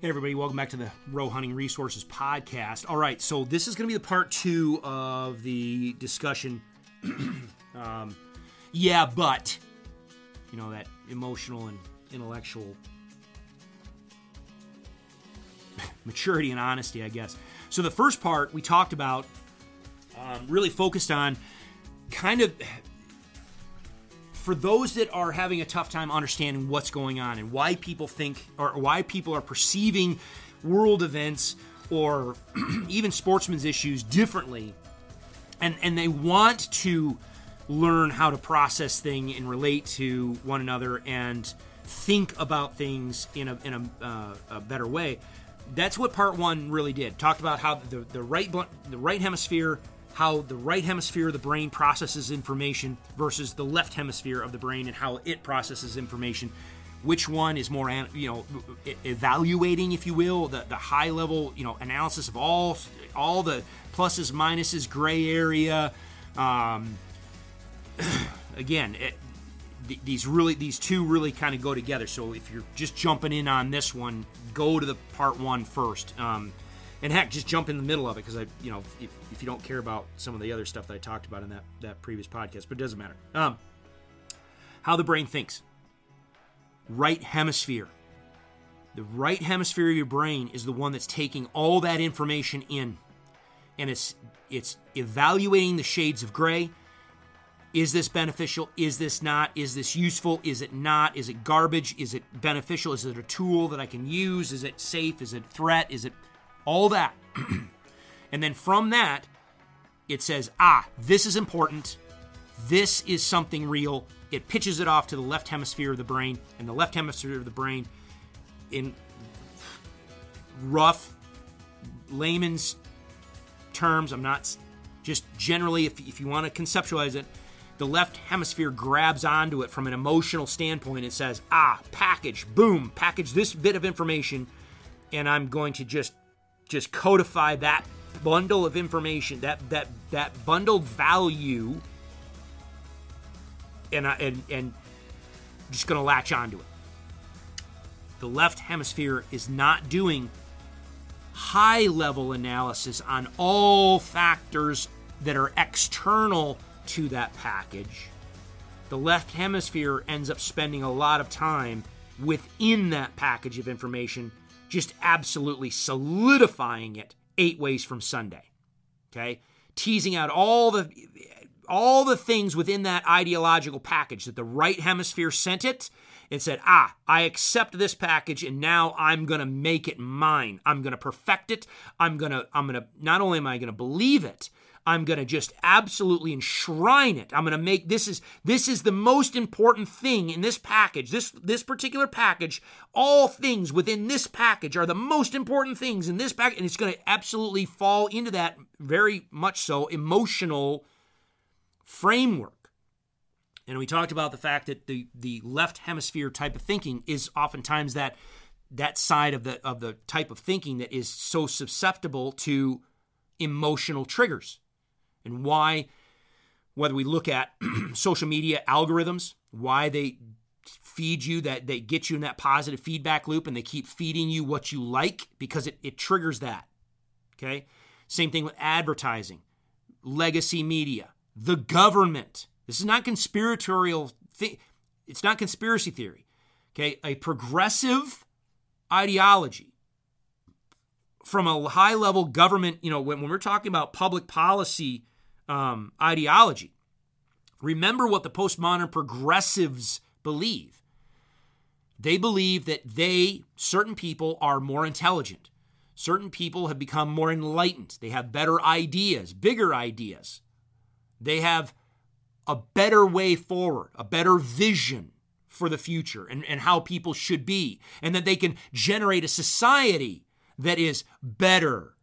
Hey, everybody, welcome back to the Rowe Hunting Resources Podcast. All right, so this is going to be the part two of the discussion. um, yeah, but, you know, that emotional and intellectual maturity and honesty, I guess. So, the first part we talked about um, really focused on kind of for those that are having a tough time understanding what's going on and why people think or why people are perceiving world events or even sportsmen's issues differently and and they want to learn how to process things and relate to one another and think about things in a in a, uh, a better way that's what part one really did. Talked about how the, the right the right hemisphere how the right hemisphere of the brain processes information versus the left hemisphere of the brain and how it processes information. Which one is more you know evaluating if you will the, the high level you know analysis of all all the pluses minuses gray area um, again it, these really these two really kind of go together. So if you're just jumping in on this one go to the part one first. Um, and heck, just jump in the middle of it because I, you know, if, if, you don't care about some of the other stuff that I talked about in that that previous podcast, but it doesn't matter. Um, how the brain thinks. Right hemisphere. The right hemisphere of your brain is the one that's taking all that information in, and it's it's evaluating the shades of gray. Is this beneficial? Is this not? Is this useful? Is it not? Is it garbage? Is it beneficial? Is it a tool that I can use? Is it safe? Is it threat? Is it all that. and then from that, it says, ah, this is important. This is something real. It pitches it off to the left hemisphere of the brain, and the left hemisphere of the brain, in rough layman's terms, I'm not just generally, if, if you want to conceptualize it, the left hemisphere grabs onto it from an emotional standpoint and says, ah, package, boom, package this bit of information, and I'm going to just just codify that bundle of information, that that that bundled value, and I, and and just going to latch onto it. The left hemisphere is not doing high level analysis on all factors that are external to that package. The left hemisphere ends up spending a lot of time within that package of information just absolutely solidifying it eight ways from Sunday. Okay? Teasing out all the all the things within that ideological package that the right hemisphere sent it and said, "Ah, I accept this package and now I'm to make it mine. I'm to perfect it. I'm to I'm to not only am I to believe it, I'm going to just absolutely enshrine it. I'm going to make this is this is the most important thing in this package. This this particular package, all things within this package are the most important things in this package and it's going to absolutely fall into that very much so emotional framework. And we talked about the fact that the the left hemisphere type of thinking is oftentimes that that side of the of the type of thinking that is so susceptible to emotional triggers and why, whether we look at social media algorithms, why they feed you that they get you in that positive feedback loop and they keep feeding you what you like because it, it triggers that. Okay. Same thing with advertising, legacy media, the government. This is not conspiratorial thing. It's not conspiracy theory. Okay. A progressive ideology from a high level government, you know, when, when we're talking about public policy um, ideology. Remember what the postmodern progressives believe. They believe that they, certain people, are more intelligent. Certain people have become more enlightened. They have better ideas, bigger ideas. They have a better way forward, a better vision for the future and, and how people should be, and that they can generate a society that is better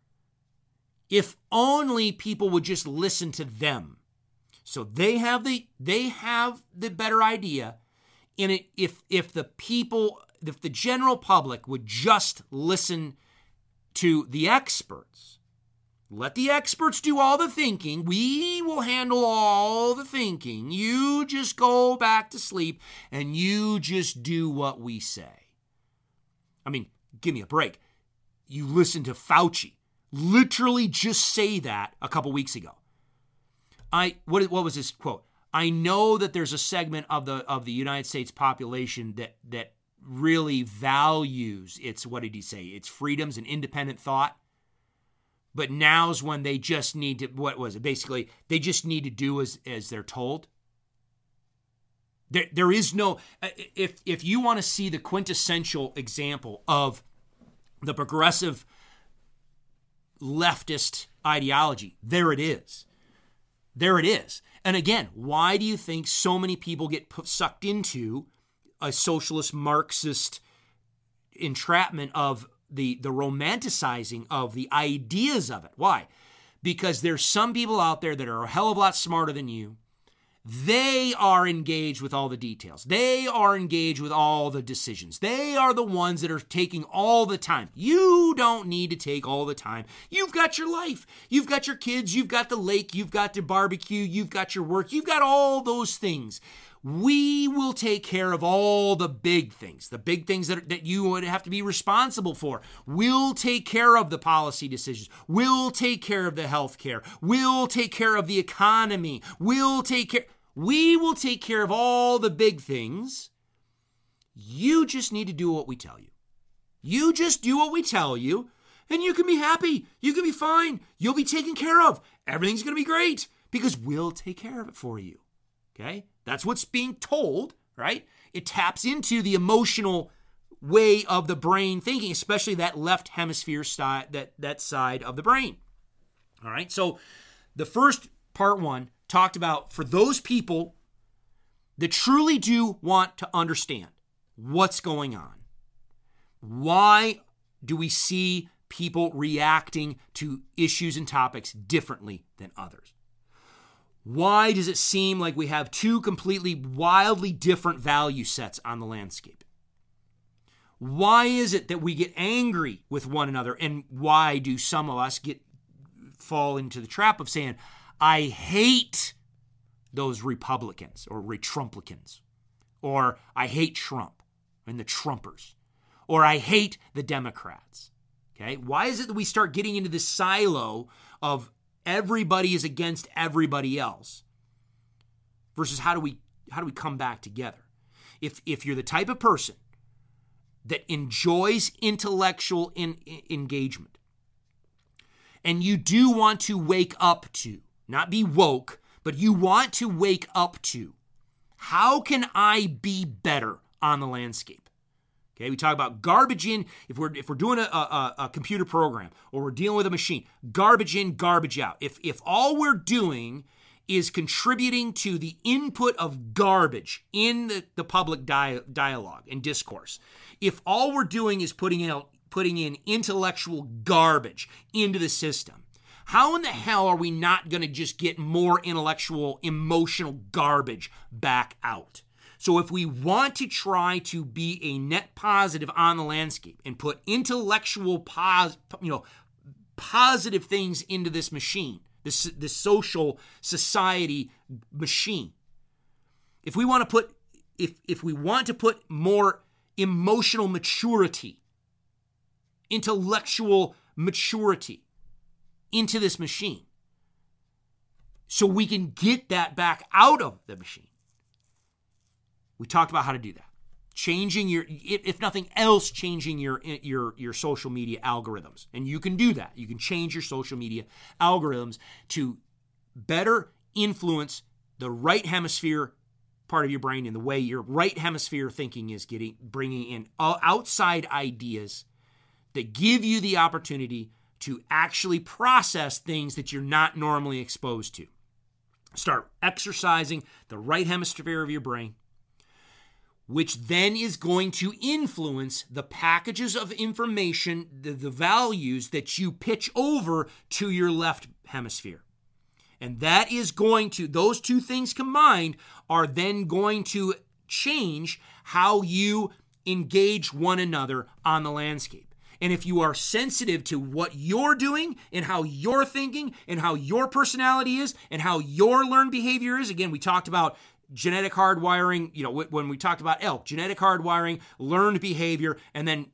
if only people would just listen to them. So they have the they have the better idea. And it, if if the people if the general public would just listen to the experts, let the experts do all the thinking. We will handle all the thinking. You just go back to sleep and you just do what we say. I mean, give me a break. You listen to Fauci literally just say that a couple weeks ago. I what what was his quote? I know that there's a segment of the of the United States population that that really values its what did he say? Its freedoms and independent thought. But now's when they just need to what was it? Basically, they just need to do as as they're told. There, there is no uh, if if you want to see the quintessential example of the progressive leftist ideology, there it is. There it is. And again, why do you think so many people get sucked into a socialist Marxist entrapment of the the romanticizing of the ideas of it? Why? Because there's some people out there that are a hell of a lot smarter than you they are engaged with all the details. They are engaged with all the decisions. They are the ones that are taking all the time. You don't need to take all the time. You've got your life. You've got your kids. You've got the lake. You've got the barbecue. You've got your work. You've got all those things. We will take care of all the big things, the big things that, that you would have to be responsible for. We'll take care of the policy decisions. We'll take care of the health care. We'll take care of the economy. We'll take care. We will take care of all the big things. You just need to do what we tell you. You just do what we tell you, and you can be happy. You can be fine. You'll be taken care of. Everything's going to be great because we'll take care of it for you. Okay? That's what's being told, right? It taps into the emotional way of the brain thinking, especially that left hemisphere side, that, that side of the brain. All right? So the first part one talked about for those people that truly do want to understand what's going on. Why do we see people reacting to issues and topics differently than others? Why does it seem like we have two completely wildly different value sets on the landscape? Why is it that we get angry with one another and why do some of us get fall into the trap of saying I hate those Republicans or Retrumplicans, or I hate Trump and the Trumpers, or I hate the Democrats. Okay, why is it that we start getting into this silo of everybody is against everybody else versus how do we how do we come back together? If if you're the type of person that enjoys intellectual in, in, engagement and you do want to wake up to not be woke, but you want to wake up to how can I be better on the landscape? Okay, we talk about garbage in. If we're if we're doing a, a, a, computer program or we're dealing with a machine, garbage in, garbage out. If if all we're doing is contributing to the input of garbage in the, the public di- dialogue and discourse, if all we're doing is putting out putting in intellectual garbage into the system, how in the hell are we not going to just get more intellectual, emotional garbage back out? So if we want to try to be a net positive on the landscape and put intellectual pos, you know, positive things into this machine, this this social society machine. If we want to put if if we want to put more emotional maturity, intellectual maturity, into this machine so we can get that back out of the machine. We talked about how to do that. Changing your, if nothing else, changing your your your social media algorithms, and you can do that. You can change your social media algorithms to better influence the right hemisphere part of your brain and the way your right hemisphere thinking is getting bringing in uh, outside ideas that give you the opportunity to actually process things that you're not normally exposed to. Start exercising the right hemisphere of your brain, which then is going to influence the packages of information, the, the values that you pitch over to your left hemisphere. And that is going to, those two things combined are then going to change how you engage one another on the landscape. And if you are sensitive to what you're doing and how you're thinking and how your personality is and how your learned behavior is, again, we talked about genetic hardwiring, you know, when we talked about elk, genetic hardwiring, learned behavior, and then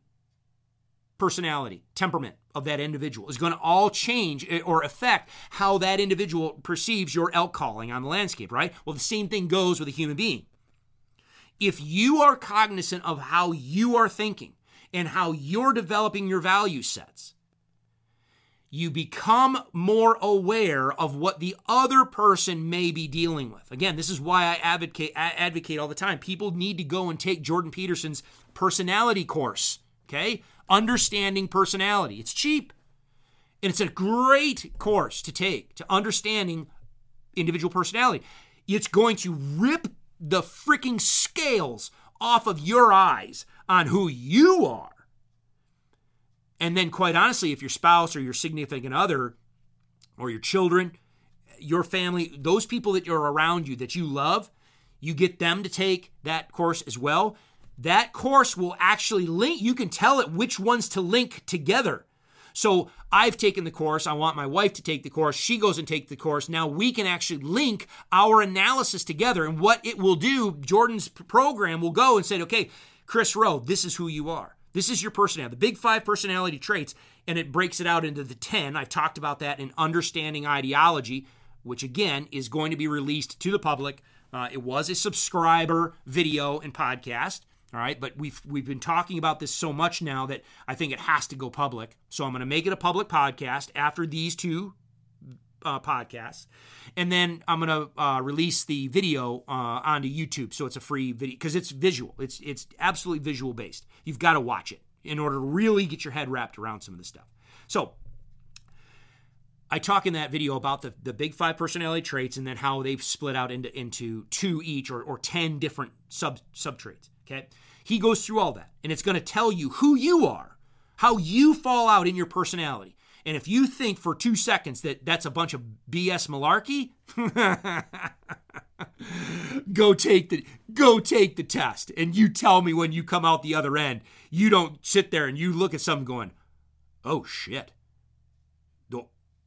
personality, temperament of that individual is going to all change eh, or affect how that individual perceives your elk calling on the landscape, right? Well, the same thing goes with a human being. If you are cognizant of how you are thinking and how you're developing your value sets, you become more aware of what the other person may be dealing with. Again, this is why I advocate advocate all the time. People need to go and take Jordan Peterson's personality course, okay? Understanding personality. It's cheap. And it's a great course to take to understanding individual personality. It's going to rip the freaking scales off of your eyes on who you are and then, quite honestly, if your spouse or your significant other or your children, your family, those people that are around you that you love, you get them to take that course as well. That course will actually link, you can tell it which ones to link together. So I've taken the course. I want my wife to take the course. She goes and take the course. Now we can actually link our analysis together. And what it will do, Jordan's program will go and say, okay, Chris Rowe, this is who you are. This is your personality, the big five personality traits, and it breaks it out into the 10. I've talked about that in Understanding Ideology, which again is going to be released to the public. Uh, it was a subscriber video and podcast. All right, but we've we've been talking about this so much now that I think it has to go public. So I'm going to make it a public podcast after these two uh, podcasts, and then I'm gonna uh, release the video uh, onto YouTube, so it's a free video because it's visual. It's it's absolutely visual based. You've got to watch it in order to really get your head wrapped around some of this stuff. So I talk in that video about the, the big five personality traits and then how they've split out into into two each or, or ten different sub sub traits. Okay, he goes through all that, and it's going to tell you who you are, how you fall out in your personality. And if you think for two seconds that that's a bunch of BS malarkey, go take the go take the test, and you tell me when you come out the other end. You don't sit there and you look at something going, "Oh shit,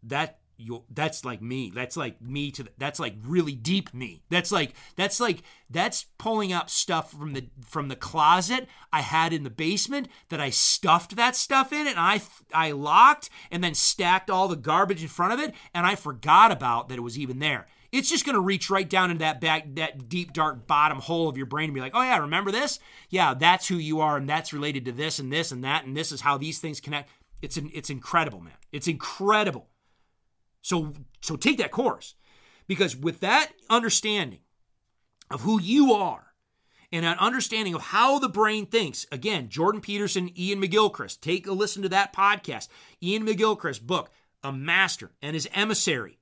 that you that's like me. That's like me to the, that's like really deep me. That's like that's like that's pulling up stuff from the from the closet i had in the basement that i stuffed that stuff in and i i locked and then stacked all the garbage in front of it and i forgot about that it was even there. It's just going to reach right down into that back that deep dark bottom hole of your brain and be like oh yeah remember this? Yeah that's who you are and that's related to this and this and that and this is how these things connect. It's an, it's incredible man. It's incredible so so take that course because with that understanding of who you are and an understanding of how the brain thinks, again, Jordan Peterson, Iain McGilchrist, take a listen to that podcast. Iain McGilchrist book, A Master and His Emissary,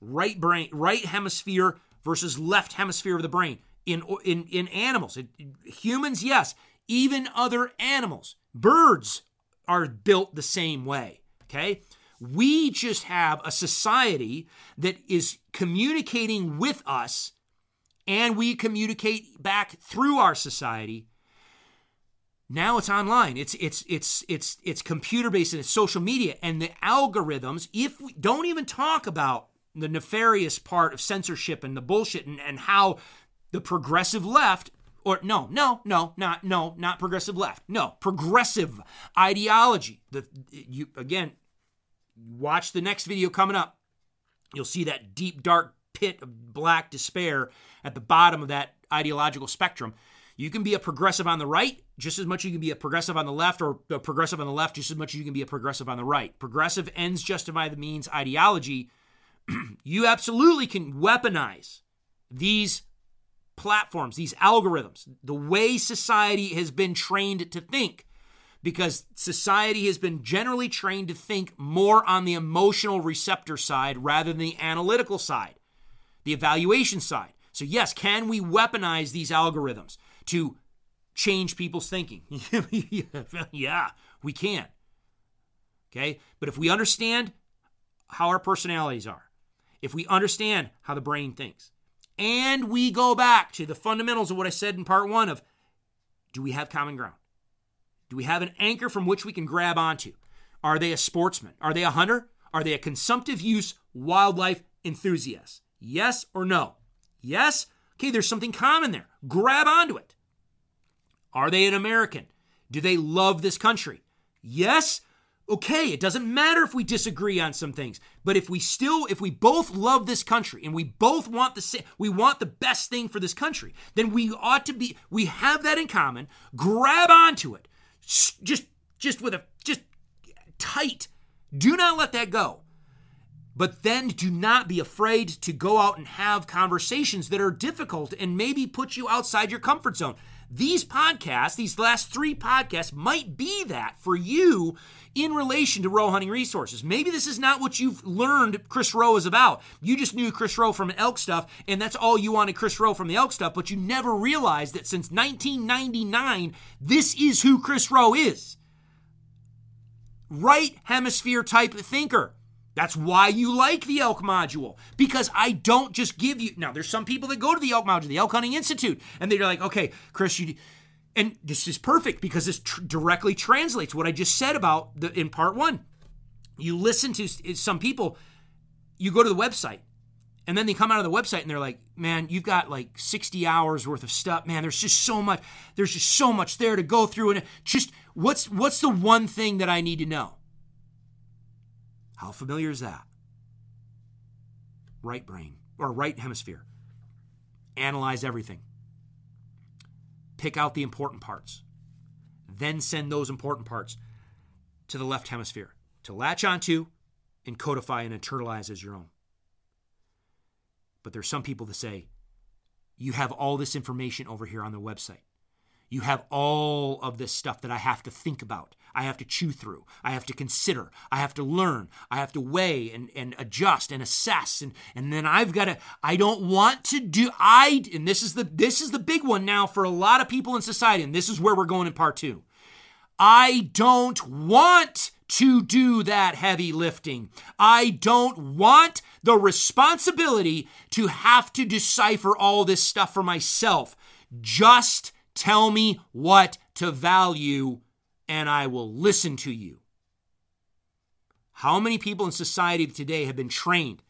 right brain, right hemisphere versus left hemisphere of the brain. In in in animals, humans, yes, even other animals, birds are built the same way. Okay, we just have a society that is communicating with us and we communicate back through our society. Now it's online. It's it's it's it's it's computer based and it's social media and the algorithms. If we don't even talk about the nefarious part of censorship and the bullshit and, and how the progressive left or no, no, no, not no, not progressive left. No, progressive ideology. The you again, watch the next video coming up. You'll see that deep, dark pit of black despair at the bottom of that ideological spectrum. You can be a progressive on the right just as much as you can be a progressive on the left, or a progressive on the left just as much as you can be a progressive on the right. Progressive ends justify the means ideology. you absolutely can weaponize these platforms, these algorithms, the way society has been trained to think because society has been generally trained to think more on the emotional receptor side rather than the analytical side, the evaluation side. So, yes, can we weaponize these algorithms to change people's thinking? yeah, we can. Okay? But if we understand how our personalities are, if we understand how the brain thinks, and we go back to the fundamentals of what I said in part one of do we have common ground? Do we have an anchor from which we can grab onto? Are they a sportsman? Are they a hunter? Are they a consumptive use wildlife enthusiast? Yes or no? Yes? Okay, there's something common there. Grab onto it. Are they an American? Do they love this country? Yes, okay, it doesn't matter if we disagree on some things, but if we still, if we both love this country and we both want the we want the best thing for this country, then we ought to be, we have that in common. Grab onto it, just, just with a, just tight. Do not let that go. But then do not be afraid to go out and have conversations that are difficult and maybe put you outside your comfort zone. These podcasts, these last three podcasts, might be that for you in relation to Rowe Hunting Resources. Maybe this is not what you've learned Chris Rowe is about. You just knew Chris Rowe from elk stuff, and that's all you wanted Chris Rowe from the elk stuff, but you never realized that since 1999, this is who Chris Rowe is. Right hemisphere type thinker. That's why you like the elk module because I don't just give you. Now, there's some people that go to the elk module, the Elk Hunting Institute, and they're like, okay, Chris, you and this is perfect because this tr- directly translates what I just said about the in part one. You listen to some people, you go to the website, and then they come out of the website and they're like, man, you've got like 60 hours worth of stuff. Man, there's just so much, there's just so much there to go through. And just what's what's the one thing that I need to know? How familiar is that? Right brain or right hemisphere. Analyze everything pick out the important parts, then send those important parts to the left hemisphere to latch onto and codify and internalize as your own. But there's some people that say, you have all this information over here on the website. You have all of this stuff that I have to think about. I have to chew through. I have to consider. I have to learn. I have to weigh and, and adjust and assess. And, and then I've got to, I don't want to do, I, and this is the, this is the big one now for a lot of people in society. And this is where we're going in part two. I don't want to do that heavy lifting. I don't want the responsibility to have to decipher all this stuff for myself. Just tell me what to value and I will listen to you. How many people in society today have been trained?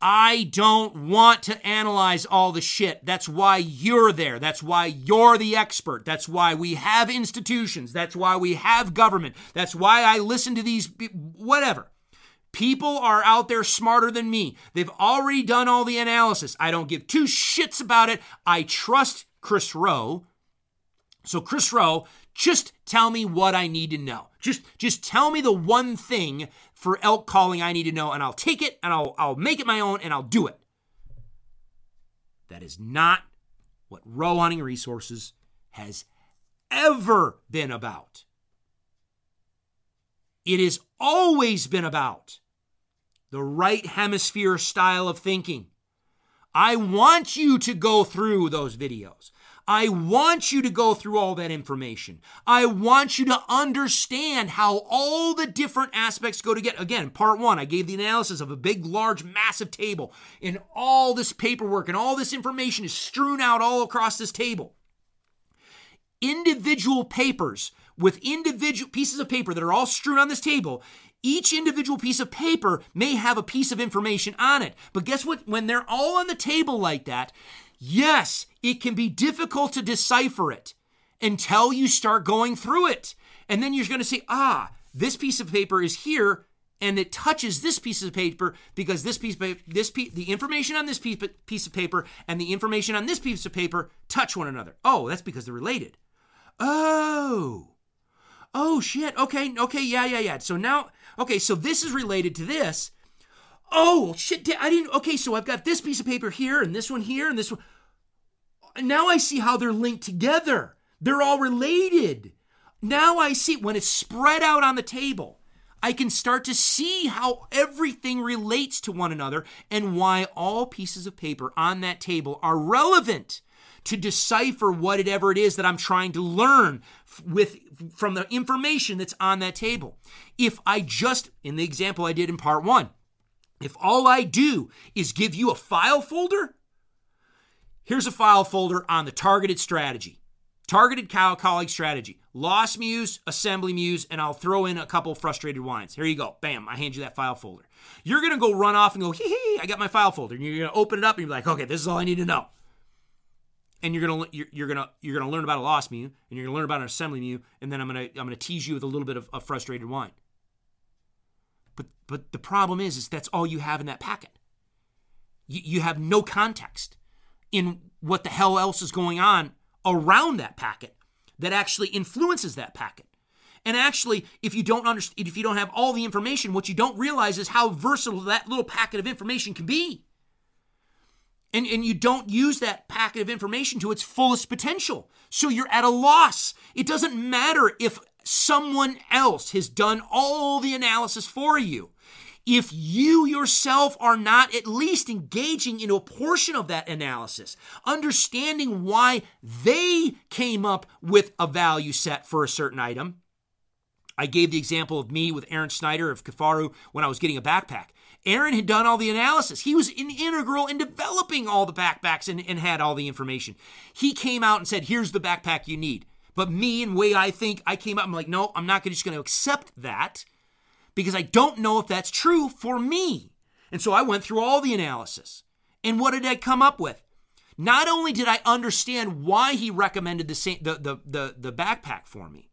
I don't want to analyze all the shit. That's why you're there. That's why you're the expert. That's why we have institutions. That's why we have government. That's why I listen to these, whatever. People are out there smarter than me. They've already done all the analysis. I don't give two shits about it. I trust Chris Rowe. So, Chris Rowe just tell me what I need to know. Just just tell me the one thing for elk calling I need to know and I'll take it and I'll I'll make it my own and I'll do it. That is not what Rowe Hunting Resources has ever been about. It has always been about the right hemisphere style of thinking. I want you to go through those videos. I want you to go through all that information. I want you to understand how all the different aspects go together. Again, part one, I gave the analysis of a big, large, massive table, and all this paperwork and all this information is strewn out all across this table. Individual papers with individual pieces of paper that are all strewn on this table each individual piece of paper may have a piece of information on it. But guess what? When they're all on the table like that, Yes, it can be difficult to decipher it until you start going through it. And then you're going to say, ah, this piece of paper is here and it touches this piece of paper because this piece this piece, the information on this piece, piece of paper and the information on this piece of paper touch one another. Oh, that's because they're related. Oh. Oh shit. Okay, okay, yeah, yeah, yeah. So now okay, so this is related to this Oh shit! I didn't. Okay, so I've got this piece of paper here, and this one here, and this one. Now I see how they're linked together. They're all related. Now I see when it's spread out on the table. I can start to see how everything relates to one another and why all pieces of paper on that table are relevant to decipher whatever it is that I'm trying to learn with from the information that's on that table. If I just in the example I did in part 1, if all I do is give you a file folder, here's a file folder on the targeted strategy. Targeted cow calling strategy. Lost mews, assembly mews, and I'll throw in a couple frustrated whines. Here you go. Bam, I hand you that file folder. You're going to go run off and go, hee hee, I got my file folder. And you're going to open it up and you're like, okay, this is all I need to know. and you're gonna you're, you're gonna you're gonna learn about a lost mew, and you're gonna learn about an assembly mew, and then I'm gonna I'm gonna tease you with a little bit of, of frustrated whine. But but the problem is is that's all you have in that packet. You, you have no context in what the hell else is going on around that packet that actually influences that packet. And actually, if you don't understand, if you don't have all the information, what you don't realize is how versatile that little packet of information can be. And, and you don't use that packet of information to its fullest potential. So you're at a loss. It doesn't matter if someone else has done all the analysis for you. If you yourself are not at least engaging in a portion of that analysis, understanding why they came up with a value set for a certain item, I gave the example of me with Aaron Snyder of Kifaru when I was getting a backpack. Aaron had done all the analysis. He was in, integral in developing all the backpacks and, and had all the information. He came out and said, Here's the backpack you need. But me and way I think, I came up, I'm like, No, I'm not just going to accept that because I don't know if that's true for me. And so I went through all the analysis. And what did I come up with? Not only did I understand why he recommended the, same, the, the, the, the backpack for me,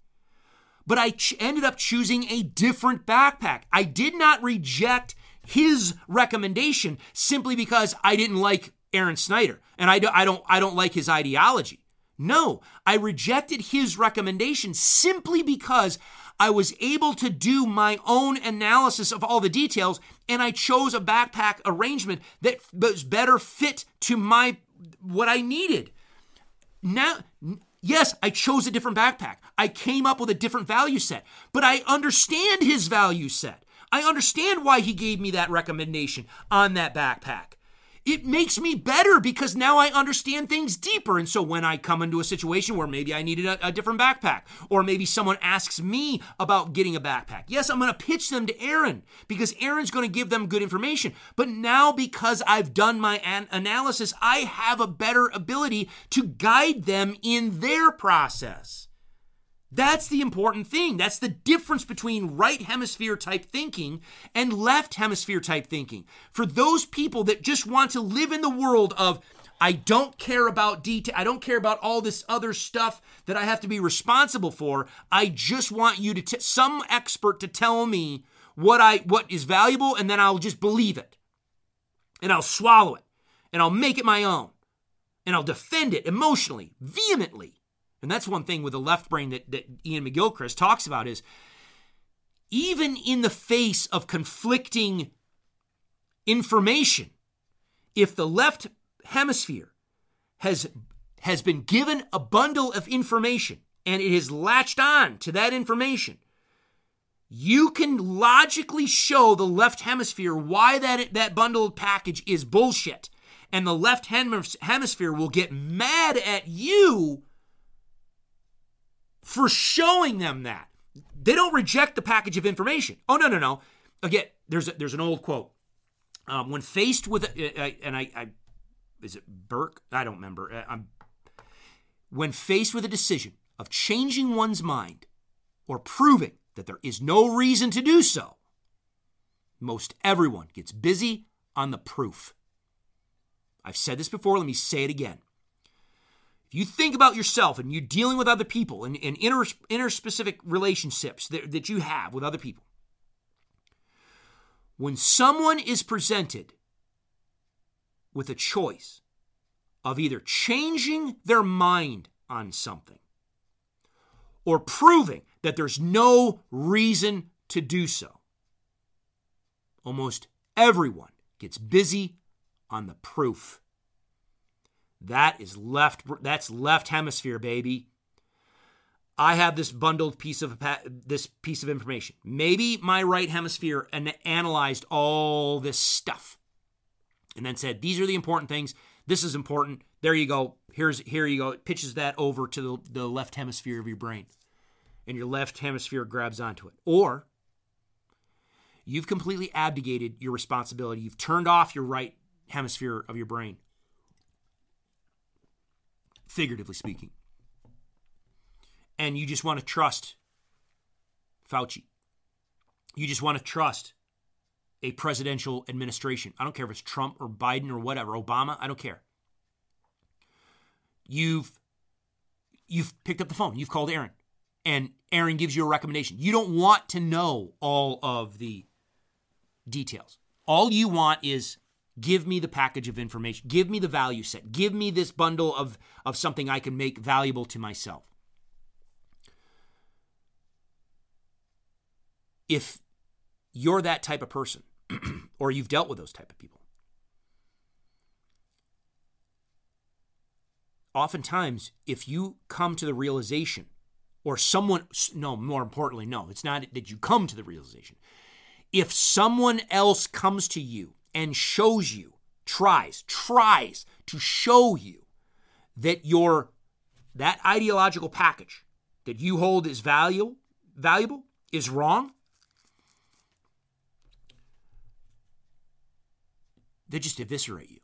but I ch- ended up choosing a different backpack. I did not reject his recommendation simply because I didn't like Aaron Snyder and I, do, I don't I don't like his ideology. No, I rejected his recommendation simply because I was able to do my own analysis of all the details and I chose a backpack arrangement that was better fit to my what I needed. Now Yes, I chose a different backpack. I came up with a different value set, but I understand his value set. I understand why he gave me that recommendation on that backpack it makes me better because now I understand things deeper. And so when I come into a situation where maybe I needed a, a different backpack, or maybe someone asks me about getting a backpack, yes, I'm going to pitch them to Aaron because Aaron's going to give them good information. But now because I've done my an- analysis, I have a better ability to guide them in their process. That's the important thing. That's the difference between right hemisphere type thinking and left hemisphere type thinking. For those people that just want to live in the world of, I don't care about detail, I don't care about all this other stuff that I have to be responsible for. I just want you to, t- some expert to tell me what I, what is valuable, and then I'll just believe it. And I'll swallow it. And I'll make it my own. And I'll defend it emotionally, vehemently. And that's one thing with the left brain that, that Iain McGilchrist talks about is even in the face of conflicting information, if the left hemisphere has has been given a bundle of information and it has latched on to that information, you can logically show the left hemisphere why that that bundled package is bullshit. And the left hemisphere will get mad at you for showing them that. They don't reject the package of information. Oh no no no. Again, there's a, there's an old quote. Um, when faced with, a, uh, and I, I, is it Burke? I don't remember. Uh, I'm, when faced with a decision of changing one's mind or proving that there is no reason to do so, most everyone gets busy on the proof. I've said this before, let me say it again you think about yourself and you're dealing with other people and, and inter, interspecific relationships that, that you have with other people, when someone is presented with a choice of either changing their mind on something or proving that there's no reason to do so, almost everyone gets busy on the proof. That is left that's left hemisphere, baby. I have this bundled piece of this piece of information. Maybe my right hemisphere an- analyzed all this stuff and then said, "These are the important things. This is important. There you go. Here's here you go." It pitches that over to the, the left hemisphere of your brain, and your left hemisphere grabs onto it. Or you've completely abdicated your responsibility. You've turned off your right hemisphere of your brain figuratively speaking. And you just want to trust Fauci. You just want to trust a presidential administration. I don't care if it's Trump or Biden or whatever, Obama, I don't care. you've you've picked up the phone, you've called Aaron, and Aaron gives you a recommendation. You don't want to know all of the details. All you want is give me the package of information, give me the value set, give me this bundle of, of something I can make valuable to myself. If you're that type of person, or you've dealt with those type of people, oftentimes, if you come to the realization, or someone, no, more importantly, no, it's not that you come to the realization. If someone else comes to you and shows you, tries, tries to show you that your that ideological package that you hold is valuable, valuable is wrong, they just eviscerate you.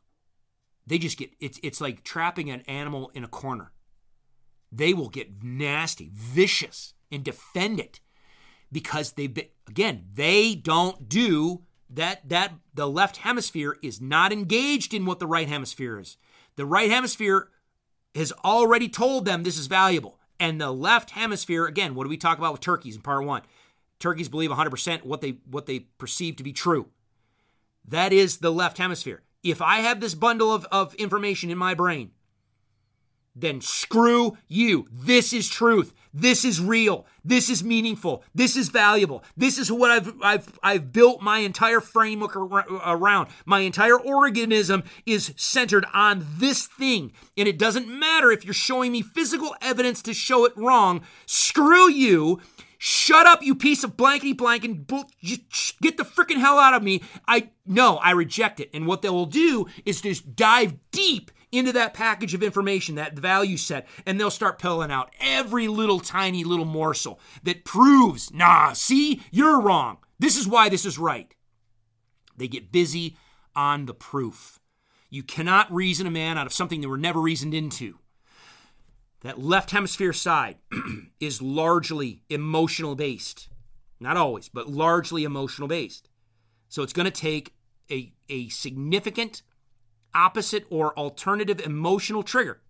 They just get it's it's like trapping an animal in a corner. They will get nasty, vicious, and defend it because they've been again they don't do that that the left hemisphere is not engaged in what the right hemisphere is. The right hemisphere has already told them this is valuable. And the left hemisphere, again, what do we talk about with turkeys in part one? Turkeys believe 100% what they what they perceive to be true. That is the left hemisphere if I have this bundle of, of information in my brain, then screw you. This is truth. This is real. This is meaningful. This is valuable. This is what I've I've I've built my entire framework around. My entire organism is centered on this thing. And it doesn't matter if you're showing me physical evidence to show it wrong. Screw you. Shut up, you piece of blankety blank, and get the freaking hell out of me. I no, I reject it. And what they will do is just dive deep into that package of information, that value set, and they'll start pulling out every little tiny little morsel that proves, nah, see, you're wrong. This is why this is right. They get busy on the proof. You cannot reason a man out of something they were never reasoned into that left hemisphere side is largely emotional based. Not always, but largely emotional based. So it's going to take a, a significant opposite or alternative emotional trigger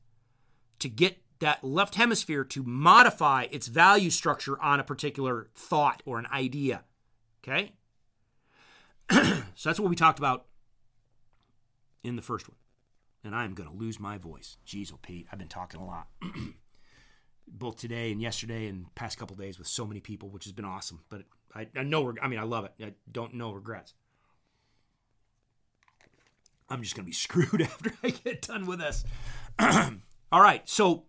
to get that left hemisphere to modify its value structure on a particular thought or an idea. Okay? so that's what we talked about in the first one and I'm going to lose my voice. Jeez, oh Pete, I've been talking a lot, both today and yesterday and past couple days with so many people, which has been awesome. But I, I know, I mean, I love it. I don't know regrets. I'm just going to be screwed after I get done with this. All right, so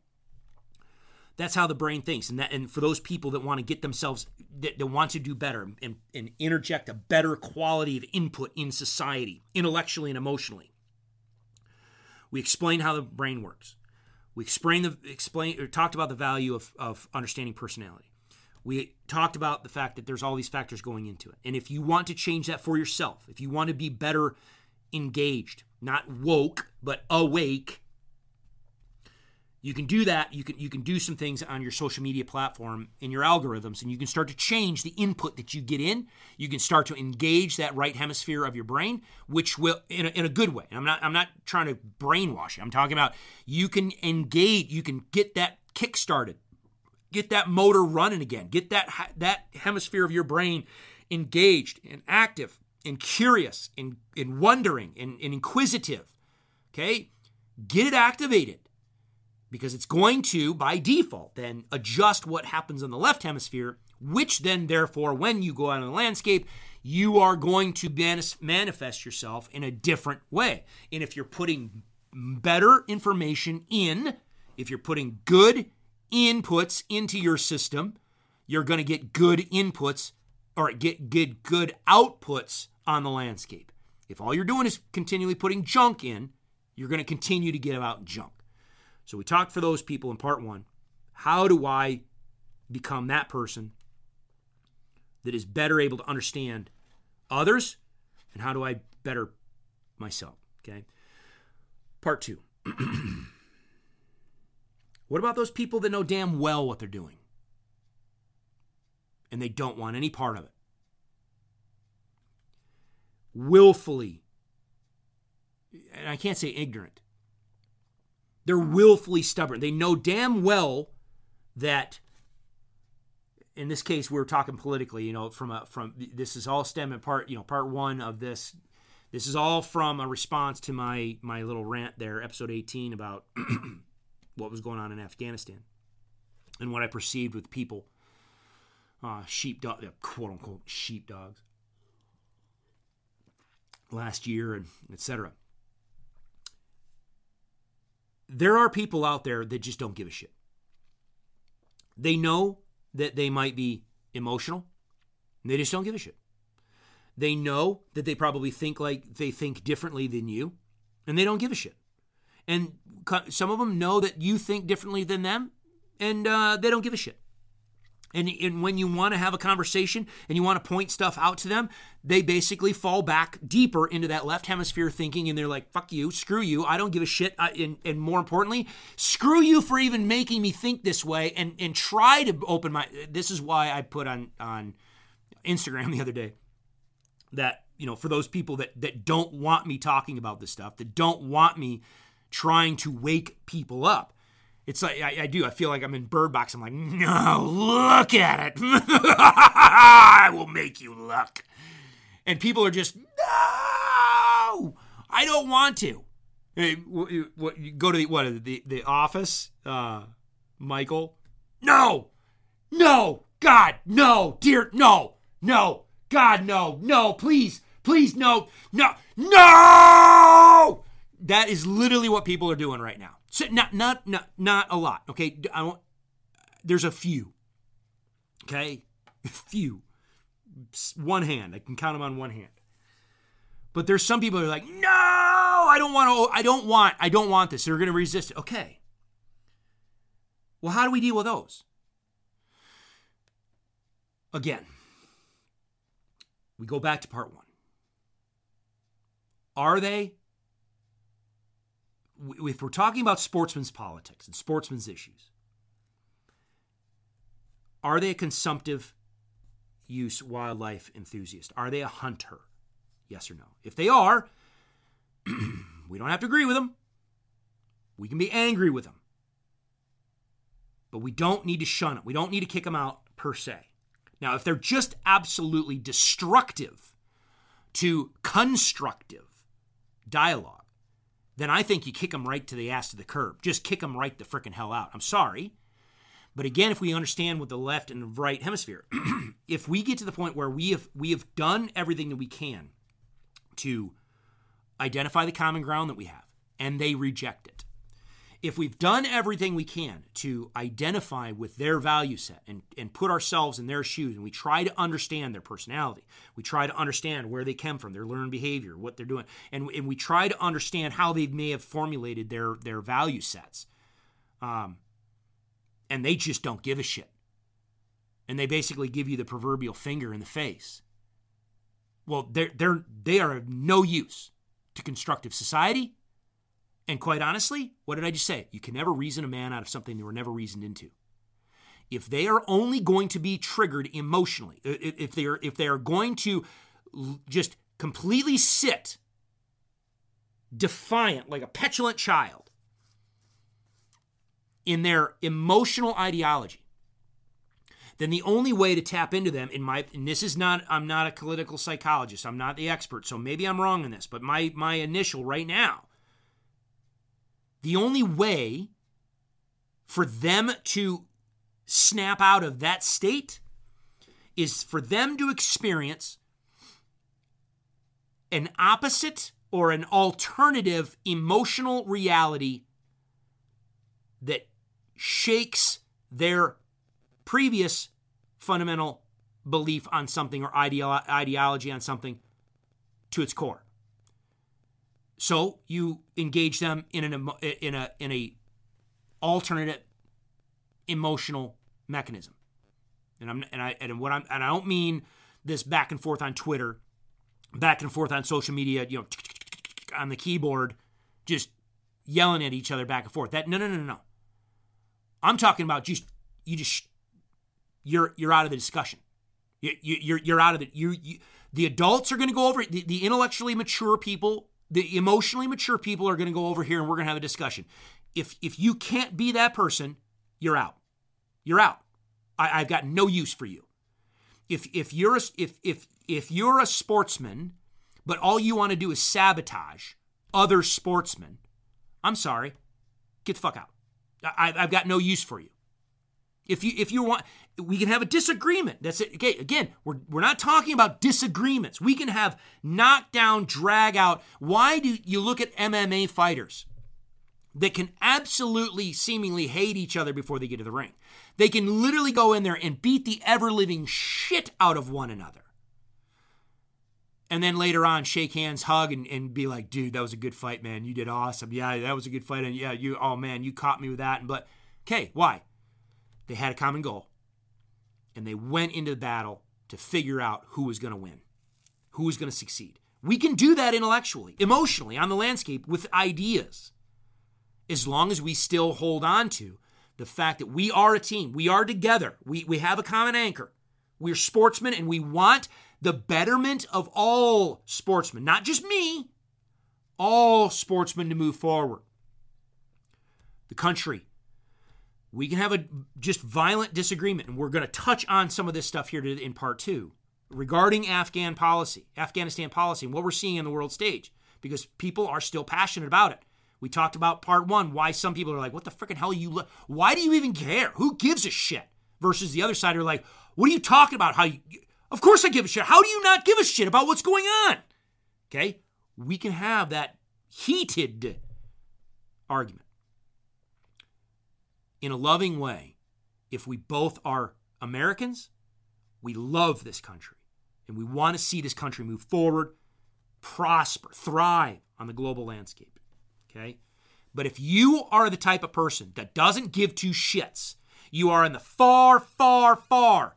that's how the brain thinks, and that, and for those people that want to get themselves that, that want to do better and, and interject a better quality of input in society, intellectually and emotionally we explained how the brain works. We explained the explain or talked about the value of, of understanding personality. We talked about the fact that there's all these factors going into it. And if you want to change that for yourself, if you want to be better engaged, not woke, but awake, you can do that. You can you can do some things on your social media platform in your algorithms and you can start to change the input that you get in. You can start to engage that right hemisphere of your brain which will in a, in a good way. And i'm not i'm not trying to brainwash you. I'm talking about you can engage you can get that kick started get that motor running again get that that hemisphere of your brain engaged and active and curious and, and wondering and, and inquisitive okay get it activated because it's going to, by default, then adjust what happens in the left hemisphere, which then, therefore, when you go out in the landscape, you are going to manifest yourself in a different way. And if you're putting better information in, if you're putting good inputs into your system, you're going to get good inputs or get, get good outputs on the landscape. If all you're doing is continually putting junk in, you're going to continue to get out junk. So we talked for those people in part one. How do I become that person that is better able to understand others? And how do I better myself? Okay. Part two. what about those people that know damn well what they're doing? And they don't want any part of it. Willfully, and I can't say ignorant, They're willfully stubborn. They know damn well that in this case we're talking politically, you know, from a from this is all stem stemming part, you know, part 1 of this. This is all from a response to my my little rant there, episode 18 about what was going on in Afghanistan and what I perceived with people uh, sheepdog, quote unquote sheepdogs last year and etc. There are people out there that just don't give a shit. They know that they might be emotional. They just don't give a shit. They know that they probably think like they think differently than you, and they don't give a shit. And some of them know that you think differently than them, and uh, they don't give a shit. And, and when you want to have a conversation and you want to point stuff out to them, they basically fall back deeper into that left hemisphere thinking and they're like, fuck you, screw you, I don't give a shit. I, and, and more importantly, screw you for even making me think this way and, and try to open my. This is why I put on, on Instagram the other day that, you know, for those people that, that don't want me talking about this stuff, that don't want me trying to wake people up it's like I, I, do. I feel like I'm in Bird Box. I'm like, no, look at it. I will make you look. And people are just, no, I don't want to. Hey, what, what, go to the what the the office, uh, Michael. No, no, God, no, dear, no, no, God, no, no, please, please, no, no, no. That is literally what people are doing right now. So not not not not a lot. Okay, I want. There's a few. Okay, a few. One hand. I can count them on one hand. But there's some people who are like, no, I don't want to. Oh, I don't want. I don't want this. They're going to resist it. Okay. Well, how do we deal with those? Again, we go back to part one. Are they if we're talking about sportsmen's politics and sportsmen's issues, are they a consumptive use wildlife enthusiast? Are they a hunter? Yes or no? If they are, we don't have to agree with them. We can be angry with them. But we don't need to shun it. We don't need to kick them out per se. Now, if they're just absolutely destructive to constructive dialogue, then I think you kick them right to the ass to the curb. Just kick them right the freaking hell out. I'm sorry. But again, if we understand what the left and the right hemisphere, if we get to the point where we have we have done everything that we can to identify the common ground that we have, and they reject it, if we've done everything we can to identify with their value set and, and put ourselves in their shoes and we try to understand their personality we try to understand where they come from their learned behavior what they're doing and, and we try to understand how they may have formulated their their value sets um, and they just don't give a shit. And they basically give you the proverbial finger in the face. Well they're, they're they are of no use to constructive society and quite honestly, what did I just say? You can never reason a man out of something they were never reasoned into. If they are only going to be triggered emotionally, if they are if they are going to just completely sit defiant like a petulant child in their emotional ideology, then the only way to tap into them in my and this is not I'm not a political psychologist, I'm not the expert, so maybe I'm wrong in this, but my my initial right now the only way for them to snap out of that state is for them to experience an opposite or an alternative emotional reality that shakes their previous fundamental belief on something or ideology on something to its core. So you engage them in an in a in a alternate emotional mechanism. And I'm and I and what I'm and I don't mean this back and forth on Twitter, back and forth on social media, you know, on the keyboard, just yelling at each other back and forth. That no no no no. I'm talking about just you just you're you're out of the discussion. You, you, you're you're out of it. You, you the adults are going to go over it. The, the intellectually mature people the emotionally mature people are going to go over here and we're going to have a discussion. if if you can't be that person, you're out. You're out. I, I've got no use for you. If if you're a, if if if you're a sportsman, but all you want to do is sabotage other sportsmen, I'm sorry, get the fuck out. I, I've got no use for you. If you if you want, we can have a disagreement. That's it. Okay, again, we're we're not talking about disagreements. We can have knockdown, drag out. Why do you look at MMA fighters that can absolutely seemingly hate each other before they get to the ring? They can literally go in there and beat the ever living shit out of one another. And then later on, shake hands, hug, and, and be like, dude, that was a good fight, man. You did awesome. Yeah, that was a good fight. And yeah, you, oh man, you caught me with that. And But, okay, why? They had a common goal. And they went into the battle to figure out who was going to win, who was going to succeed. We can do that intellectually, emotionally, on the landscape with ideas, as long as we still hold on to the fact that we are a team. We are together. We, we have a common anchor. We're sportsmen and we want the betterment of all sportsmen, not just me, all sportsmen to move forward. The country. We can have a just violent disagreement, and we're going to touch on some of this stuff here in part two regarding Afghan policy, Afghanistan policy, and what we're seeing in the world stage, because people are still passionate about it. We talked about part one, why some people are like, what the freaking hell are you, li- why do you even care? Who gives a shit? Versus the other side are like, what are you talking about? How you, of course I give a shit. How do you not give a shit about what's going on? Okay? We can have that heated argument in a loving way if we both are Americans, we love this country, and we want to see this country move forward, prosper, thrive on the global landscape. Okay? But if you are the type of person that doesn't give two shits, you are in the far, far, far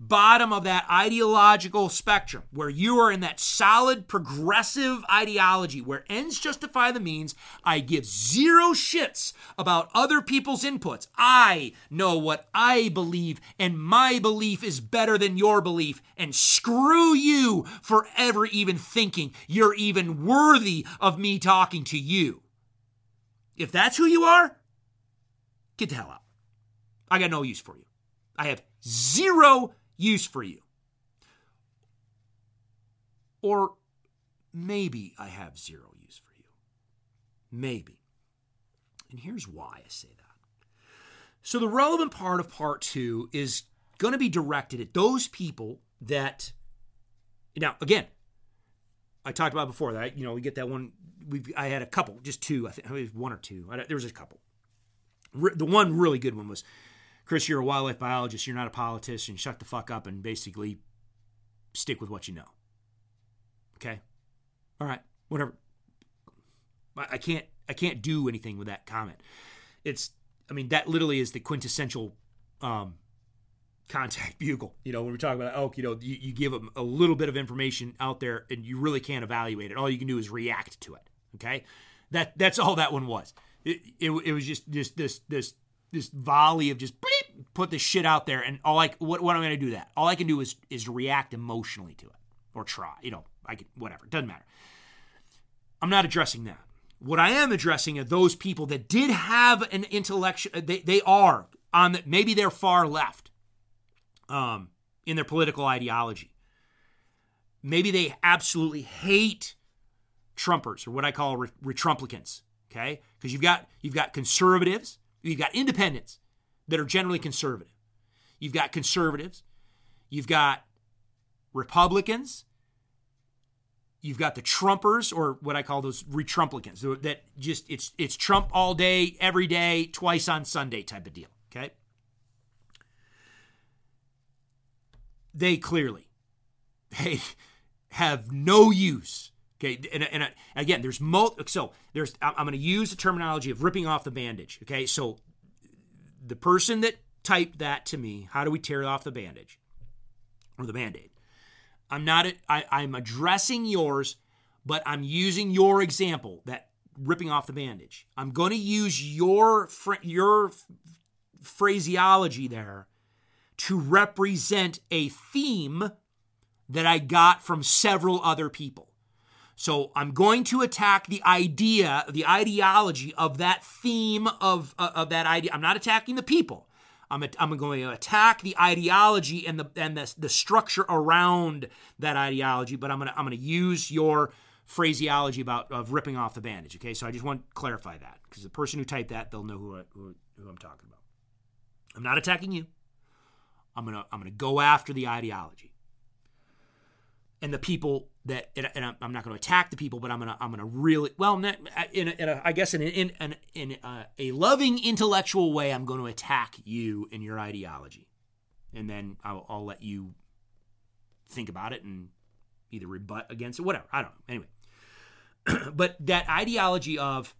bottom of that ideological spectrum where you are in that solid progressive ideology where ends justify the means. I give zero shits about other people's inputs. I know what I believe, and my belief is better than your belief. And screw you for ever even thinking you're even worthy of me talking to you. If that's who you are, get the hell out. I got no use for you. I have zero use for you. Or maybe I have zero use for you. Maybe. And here's why I say that. So, the relevant part of part two is going to be directed at those people that, now, again, I talked about before that, you know, we get that one. We I had a couple, just two, I think, it was one or two. I, there was a couple. the one really good one was Chris, you're a wildlife biologist. You're not a politician. Shut the fuck up and basically stick with what you know. Okay? All right. Whatever. I can't I can't do anything with that comment. It's I mean that literally is the quintessential um, contact bugle. You know, when we're talking about elk, you know, you, you give them a little bit of information out there and you really can't evaluate it. All you can do is react to it. Okay? That that's all that one was. It, it, it was just just this this this volley of just put this shit out there, and all like what what am I to do that? All I can do is is react emotionally to it or try. You know, I can whatever. Doesn't matter. I'm not addressing that. What I am addressing are those people that did have an intellectual. They they are on the, maybe they're far left, um, in their political ideology. Maybe they absolutely hate Trumpers or what I call re- retrumplicants. Okay, because you've got you've got conservatives You've got independents that are generally conservative. You've got conservatives. You've got Republicans. You've got the Trumpers, or what I call those retrumplicans, that just it's it's Trump all day, every day, twice on Sunday type of deal. Okay. They clearly they have no use Okay, and, and, again, there's mo. So there's. I'm going to use the terminology of ripping off the bandage. Okay, so the person that typed that to me, how do we tear off the bandage or the band-aid? I'm not. I, I'm addressing yours, but I'm using your example that ripping off the bandage. I'm going to use your your phraseology there to represent a theme that I got from several other people. So I'm going to attack the idea, the ideology of that theme of, uh, of that idea. I'm not attacking the people. I'm, a, I'm going to attack the ideology and the and the, the structure around that ideology, but I'm going to I'm going to use your phraseology about of ripping off the bandage. Okay, so I just want to clarify that because the person who typed that they'll know who, I, who, who I'm talking about. I'm not attacking you. I'm gonna I'm gonna go after the ideology and the people that and I'm not going to attack the people, but I'm gonna I'm gonna really well in, a, in a, I guess in in in, in a, a loving intellectual way, I'm going to attack you and your ideology, and then I'll, I'll let you think about it and either rebut against it, whatever. I don't know. Anyway, but that ideology of,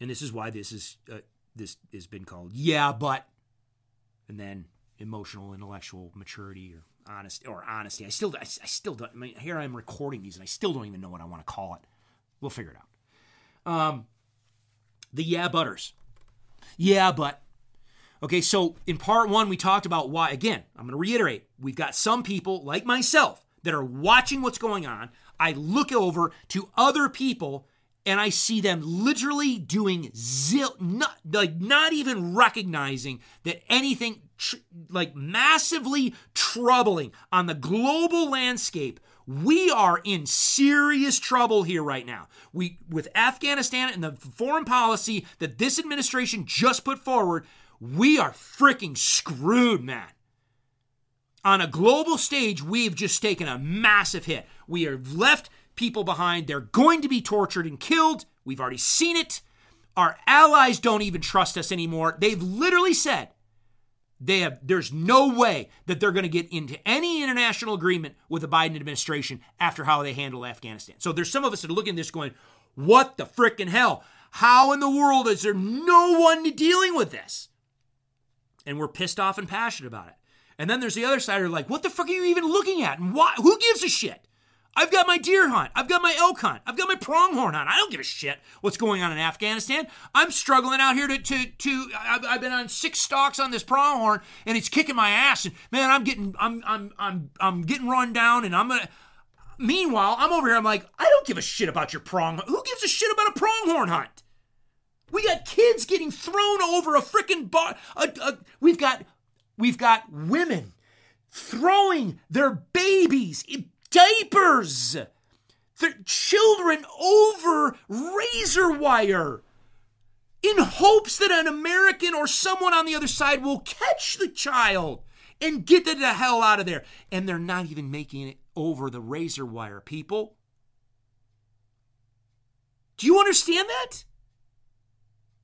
and this is why this is uh, this has been called yeah, but, and then emotional intellectual maturity or honesty or honesty. I still, I, I still don't. I mean, here I am recording these, and I still don't even know what I want to call it. We'll figure it out. Um, the yeah butters. Yeah, but. Okay, so in part one, we talked about why. Again, I'm going to reiterate. We've got some people like myself that are watching what's going on. I look over to other people and I see them literally doing zil, not like not even recognizing that anything tr- like massively troubling on the global landscape. We are in serious trouble here right now. We with Afghanistan and the foreign policy that this administration just put forward, we are freaking screwed, man. On a global stage, we've just taken a massive hit. We have left people behind. They're going to be tortured and killed. We've already seen it. Our allies don't even trust us anymore. They've literally said they have there's no way that they're going to get into any international agreement with the Biden administration after how they handle Afghanistan. So there's some of us that are looking at this going, "What the frickin' hell? How in the world is there no one dealing with this?" And we're pissed off and passionate about it. And then there's the other side who are like, "What the fuck are you even looking at? And why? Who gives a shit?" I've got my deer hunt. I've got my elk hunt. I've got my pronghorn hunt. I don't give a shit what's going on in Afghanistan. I'm struggling out here to to to. I've, I've been on six stalks on this pronghorn, and it's kicking my ass. And man, I'm getting I'm I'm I'm I'm getting run down, and I'm gonna. Meanwhile, I'm over here. I'm like, I don't give a shit about your prong. Who gives a shit about a pronghorn hunt? We got kids getting thrown over a freaking bar. A, a, we've got we've got women throwing their babies diapers, their children over razor wire in hopes that an American or someone on the other side will catch the child and get the hell out of there. And they're not even making it over the razor wire, people. Do you understand that?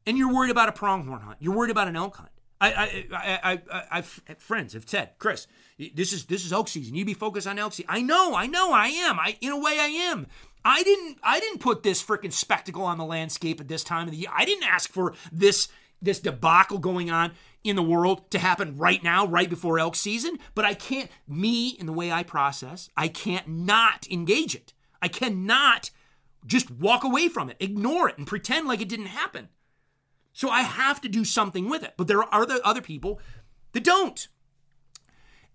And you're worried about a pronghorn hunt. You're worried about an elk hunt. I, I, I, I, I, friends have said, Chris, this is this is elk season. You be focused on elk season. I know, I know, I am. I, in a way, I am. I didn't, I didn't put this freaking spectacle on the landscape at this time of the year. I didn't ask for this, this debacle going on in the world to happen right now, right before elk season. But I can't, me, in the way I process, I can't not engage it. I cannot just walk away from it, ignore it, and pretend like it didn't happen. So I have to do something with it. But there are other, other people that don't.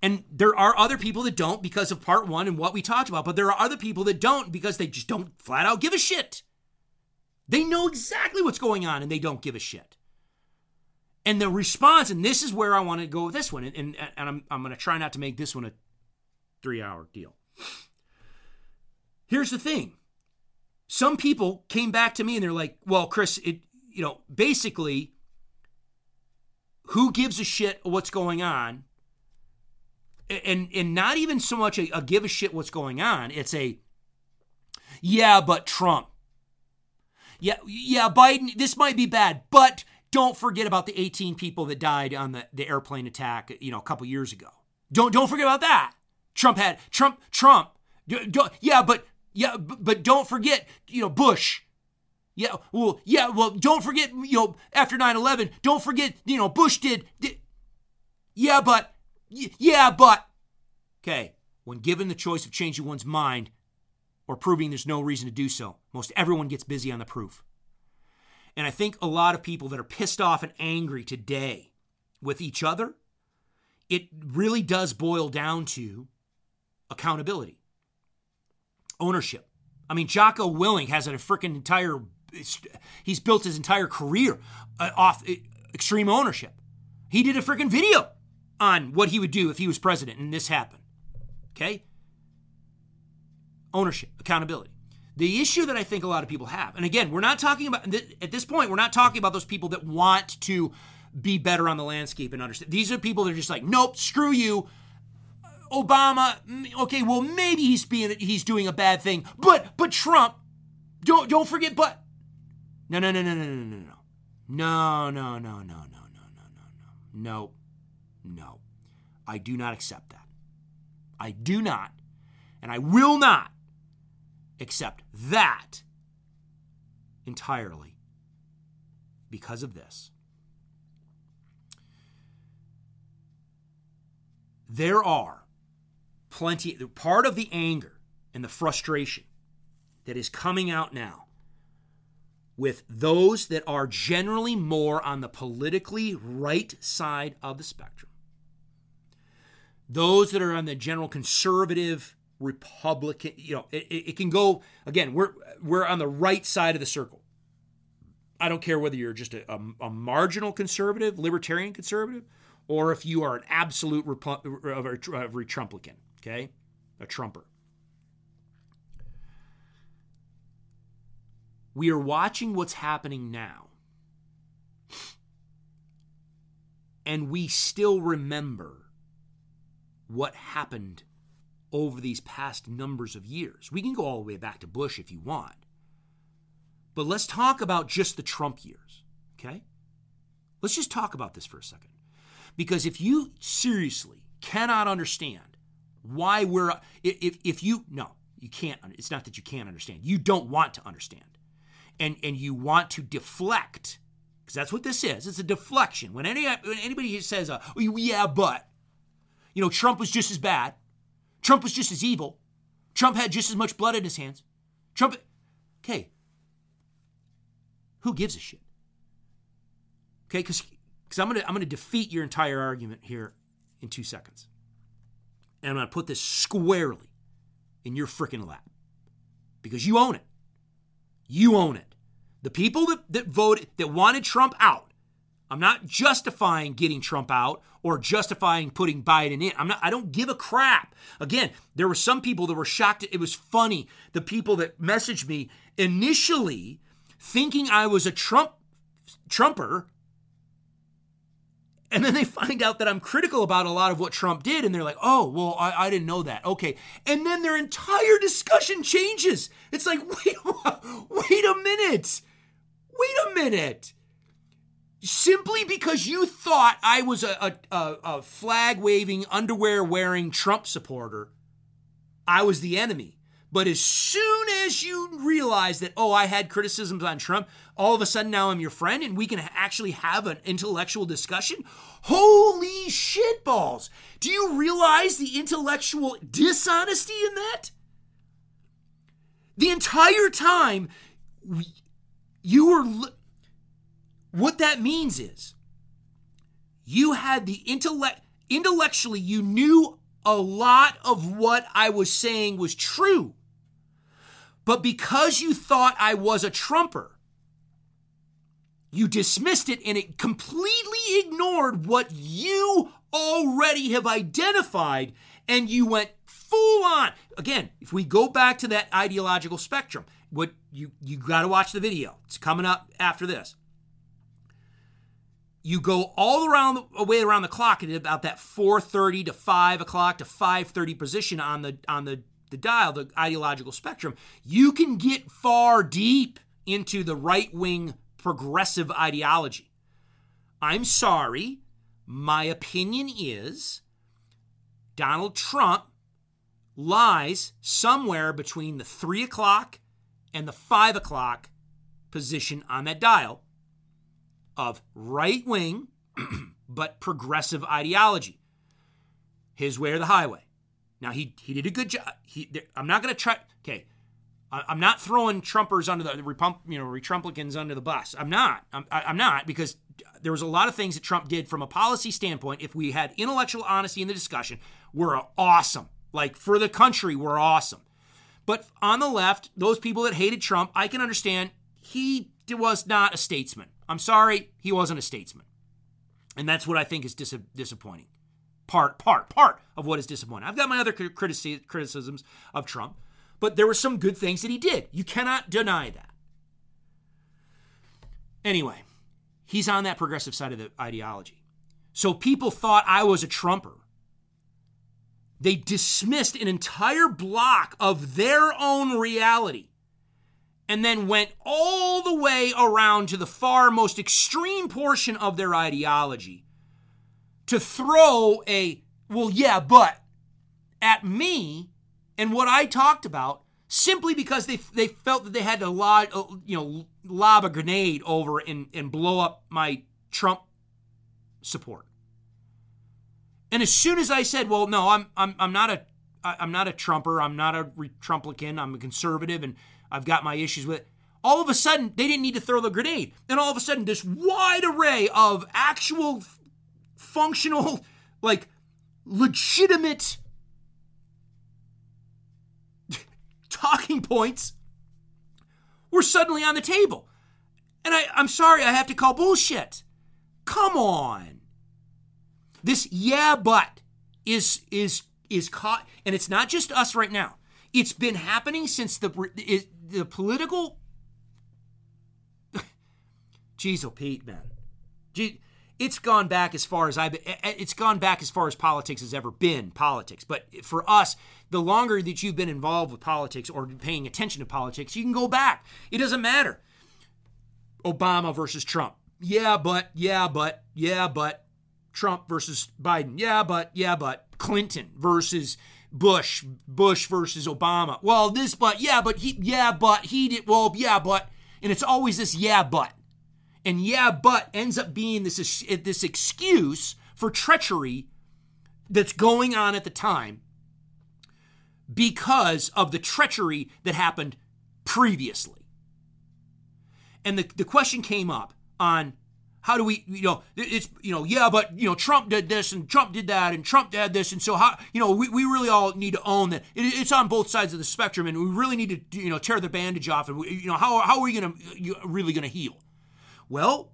And there are other people that don't because of part one and what we talked about. But there are other people that don't because they just don't flat out give a shit. They know exactly what's going on and they don't give a shit. And the response, and this is where I want to go with this one, and, and, and I'm, I'm going to try not to make this one a three hour deal. Here's the thing some people came back to me and they're like, well, Chris, it, you know, basically, who gives a shit what's going on? And and not even so much a, a give a shit what's going on. It's a yeah, but Trump. Yeah, yeah, Biden. This might be bad, but don't forget about the 18 people that died on the, the airplane attack. You know, a couple years ago. Don't don't forget about that. Trump had Trump Trump. Yeah, but yeah, but don't forget. You know, Bush. Yeah, well, yeah, well, don't forget, you know, after 9-11, don't forget, you know, Bush did, did yeah, but, yeah, but. Okay, when given the choice of changing one's mind or proving there's no reason to do so, most everyone gets busy on the proof. And I think a lot of people that are pissed off and angry today with each other, it really does boil down to accountability, ownership. I mean, Jocko Willink has a freaking entire, he's built his entire career uh, off uh, extreme ownership. He did a freaking video on what he would do if he was president and this happened. Okay? Ownership, accountability. The issue that I think a lot of people have, and again, we're not talking about, at this point, we're not talking about those people that want to be better on the landscape and understand. These are people that are just like, nope, screw you. Obama, okay, well maybe he's being he's doing a bad thing, but but Trump, don't don't forget, but no no no no no no no no no no no no no no no no no no I do not accept that. I do not, and I will not accept that entirely because of this. There are plenty, part of the anger and the frustration that is coming out now with those that are generally more on the politically right side of the spectrum. Those that are on the general conservative Republican, you know, it, it, can go again. We're we're on the right side of the circle. I don't care whether you're just a, a, a marginal conservative, libertarian conservative, or if you are an absolute Repu- a Trumplican, okay, a Trumper. We are watching what's happening now, and we still remember what happened over these past numbers of years. We can go all the way back to Bush if you want. But let's talk about just the Trump years, okay? Let's just talk about this for a second. Because if you seriously cannot understand why we're, if, if you, no, you can't, it's not that you can't understand, you don't want to understand. And, and you want to deflect, because that's what this is. It's a deflection. When, any, when anybody says, uh, oh, yeah, but, you know, Trump was just as bad, Trump was just as evil. Trump had just as much blood in his hands. Trump, okay. Who gives a shit? Okay, because because I'm gonna I'm gonna defeat your entire argument here in two seconds, and I'm gonna put this squarely in your freaking lap because you own it. You own it. The people that, that voted that wanted Trump out I'm not justifying getting Trump out or justifying putting Biden in. I'm not I don't give a crap. Again, there were some people that were shocked. It was funny. The people that messaged me initially thinking I was a Trump Trumper and then they find out that I'm critical about a lot of what Trump did, and they're like, oh, well, I, I, didn't know that. Okay. And then their entire discussion changes. It's like, wait, wait a minute. Wait a minute simply because you thought I was a, a, a flag waving, underwear wearing Trump supporter, I was the enemy. But as soon as you realize that, oh, I had criticisms on Trump, all of a sudden now I'm your friend and we can actually have an intellectual discussion. Holy shitballs. Do you realize the intellectual dishonesty in that? The entire time, you were what that means is you had the intellect, intellectually, you knew a lot of what I was saying was true. But because you thought I was a Trumper, you dismissed it and it completely ignored what you already have identified and you went full on. Again, if we go back to that ideological spectrum, what you you got to watch the video. It's coming up after this you go all around the way around the clock at about that 4:30 to 5 o'clock to 5:30 position on the on the the dial, the ideological spectrum, you can get far deep into the right wing progressive ideology. I'm sorry, my opinion is Donald Trump lies somewhere between the three o'clock and the five o'clock position on that dial of right wing but progressive ideology. His way or the highway. Now he he did a good job. He I'm not going to try. Okay, I'm not throwing Trumpers under the, the Repump, you know Retrumplicans under the bus. I'm not. I'm, I'm not because there was a lot of things that Trump did from a policy standpoint. If we had intellectual honesty in the discussion, we're awesome. Like for the country, we're awesome. But on the left, those people that hated Trump, I can understand he was not a statesman. I'm sorry, he wasn't a statesman. And that's what I think is dis- disappointing. Part, part, part of what is disappointing. I've got my other criticisms of Trump, but there were some good things that he did. You cannot deny that. Anyway, he's on that progressive side of the ideology. So people thought I was a Trumper. They dismissed an entire block of their own reality and then went all the way around to the far most extreme portion of their ideology to throw a, well, yeah, but at me and what I talked about simply because they, they felt that they had to lob, uh, you know, lob a grenade over and, and blow up my Trump support. And as soon as I said, well, no, I'm, I'm, I'm not a, I'm not a Trumper. I'm not a Trumplican. I'm a conservative. And I've got my issues with it. All of a sudden, they didn't need to throw the grenade. And all of a sudden, this wide array of actual functional, like legitimate talking points were suddenly on the table. And I, I'm sorry, I have to call bullshit. Come on. This yeah, but is is is caught, and it's not just us right now. It's been happening since the the political. Jeez, oh Pete, man, it's gone back as far as I. Eh, eh, it's gone back as far as politics has ever been politics. But for us, the longer that you've been involved with politics or paying attention to politics, you can go back. It doesn't matter. Obama versus Trump. Yeah, but yeah, but yeah, but Trump versus Biden. Yeah, but yeah, but Clinton versus Bush, Bush versus Obama. Well, this, but yeah, but he, yeah, but he did. Well, yeah, but, and it's always this yeah, but, and yeah, but ends up being this this excuse for treachery that's going on at the time because of the treachery that happened previously. And the, the question came up on how do we, you know, it's, you know, yeah, but, you know, Trump did this and Trump did that and Trump did this. And so, how, you know, we, we really all need to own that it, it's on both sides of the spectrum and we really need to, you know, tear the bandage off. And, we, you know, how, how are we going to, really going to heal? Well,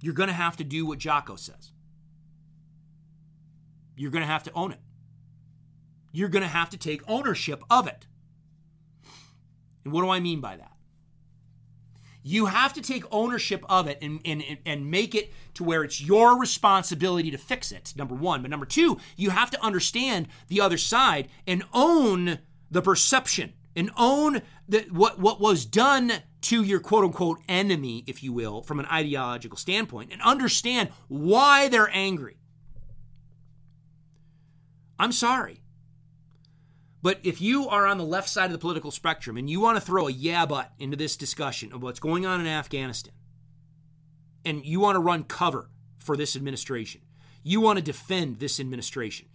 you're going to have to do what Jocko says. You're going to have to own it. You're going to have to take ownership of it. And what do I mean by that? You have to take ownership of it and, and, and make it to where it's your responsibility to fix it, number one. But number two, you have to understand the other side and own the perception and own that what, what was done to your quote unquote enemy, if you will, from an ideological standpoint, and understand why they're angry. I'm sorry. But if you are on the left side of the political spectrum and you want to throw a yeah but into this discussion of what's going on in Afghanistan, and you want to run cover for this administration, you want to defend this administration.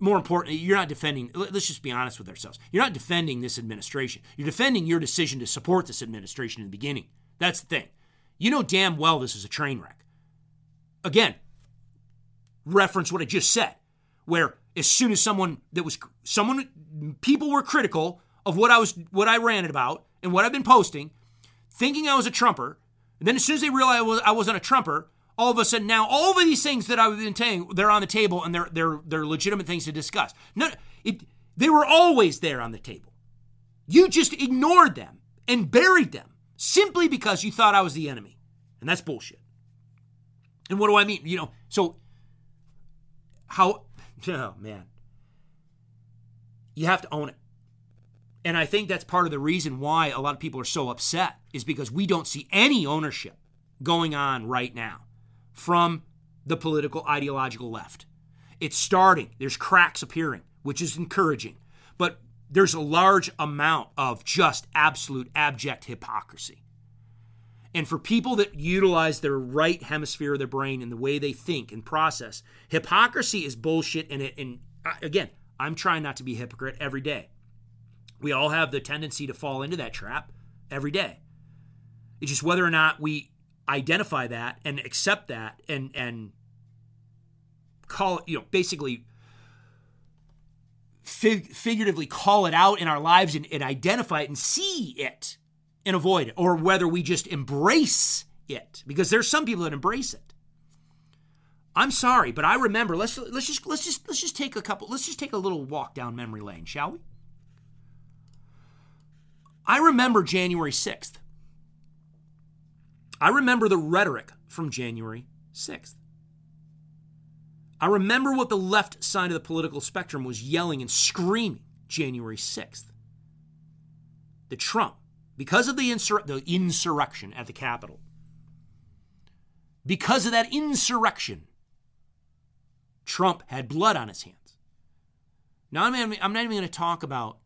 More importantly, you're not defending, let's just be honest with ourselves. You're not defending this administration. You're defending your decision to support this administration in the beginning. That's the thing. You know damn well this is a train wreck. Again, reference what I just said, where as soon as someone that was someone people were critical of what I was what I ranted about and what I've been posting, thinking I was a trumper. And then as soon as they realized I, was, I wasn't a trumper, all of a sudden now all of these things that I've been saying they're on the table and they're they're they're legitimate things to discuss. No, it they were always there on the table. You just ignored them and buried them simply because you thought I was the enemy, and that's bullshit. And what do I mean? You know, so how Oh, man. You have to own it. And I think that's part of the reason why a lot of people are so upset is because we don't see any ownership going on right now from the political ideological left. It's starting. There's cracks appearing, which is encouraging. But there's a large amount of just absolute abject hypocrisy. And for people that utilize their right hemisphere of their brain and the way they think and process, hypocrisy is bullshit. And, it, and uh, again, I'm trying not to be a hypocrite every day. We all have the tendency to fall into that trap every day. It's just whether or not we identify that and accept that and and call you know, basically fig- figuratively call it out in our lives and, and identify it and see it and avoid it, or whether we just embrace it, because there's some people that embrace it. I'm sorry, but I remember. Let's let's just let's just let's just take a couple. Let's just take a little walk down memory lane, shall we? I remember January 6th. I remember the rhetoric from January 6th. I remember what the left side of the political spectrum was yelling and screaming January 6th. The Trump, because of the, insur- the insurrection at the Capitol, because of that insurrection, Trump had blood on his hands. Now, I'm, I'm not even going to talk about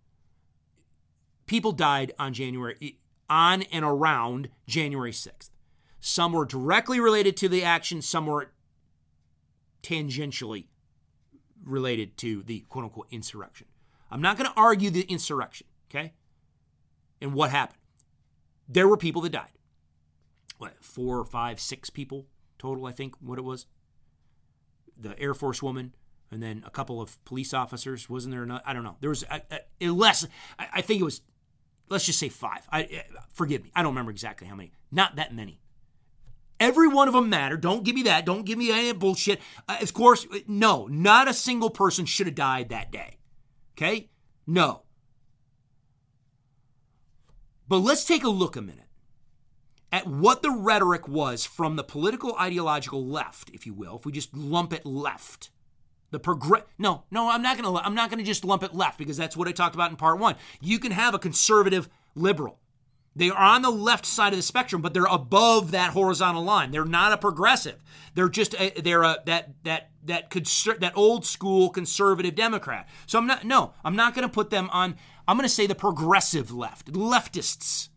people died on January, on and around January 6th. Some were directly related to the action, some were tangentially related to the quote unquote insurrection. I'm not going to argue the insurrection, okay? And what happened. There were people that died. What, four, five, six people total, I think, what it was? The Air Force woman, and then a couple of police officers. Wasn't there? Enough? I don't know. There was a, a, less. I, I, think it was. Let's just say five. I uh, forgive me. I don't remember exactly how many. Not that many. Every one of them matter. Don't give me that. Don't give me any bullshit. Uh, of course, no, not a single person should have died that day. Okay? No. But let's take a look a minute at what the rhetoric was from the political ideological left, if you will, if we just lump it left. The progress No, no, I'm not going to I'm not going to just lump it left because that's what I talked about in part 1. You can have a conservative liberal they are on the left side of the spectrum, but they're above that horizontal line. They're not a progressive. They're just a, they're a that that that conser- that old school conservative Democrat. So I'm not no, I'm not going to put them on. I'm going to say the progressive left, leftists.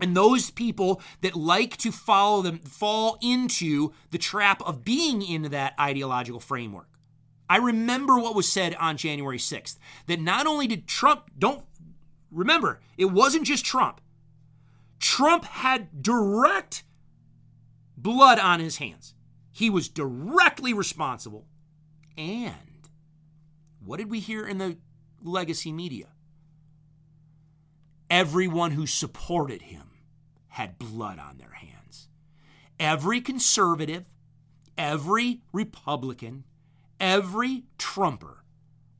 And those people that like to follow them fall into the trap of being in that ideological framework. I remember what was said on January 6th that not only did Trump, don't remember, it wasn't just Trump. Trump had direct blood on his hands. He was directly responsible. And what did we hear in the legacy media? Everyone who supported him had blood on their hands. Every conservative, every Republican, every Trumper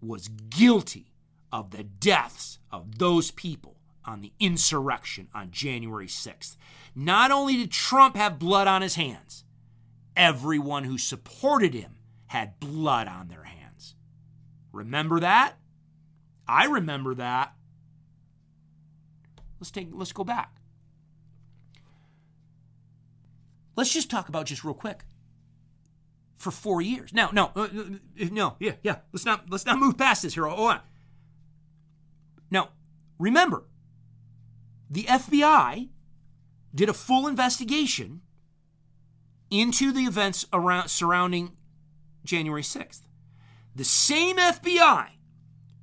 was guilty of the deaths of those people on the insurrection on January 6th. Not only did Trump have blood on his hands, everyone who supported him had blood on their hands. Remember that? I remember that. Let's take let's go back. Let's just talk about just real quick. For 4 years. Now, no, uh, uh no, yeah, yeah. Let's not let's not move past this here. Hold on. Now, remember, the FBI did a full investigation into the events around surrounding January 6th. The same FBI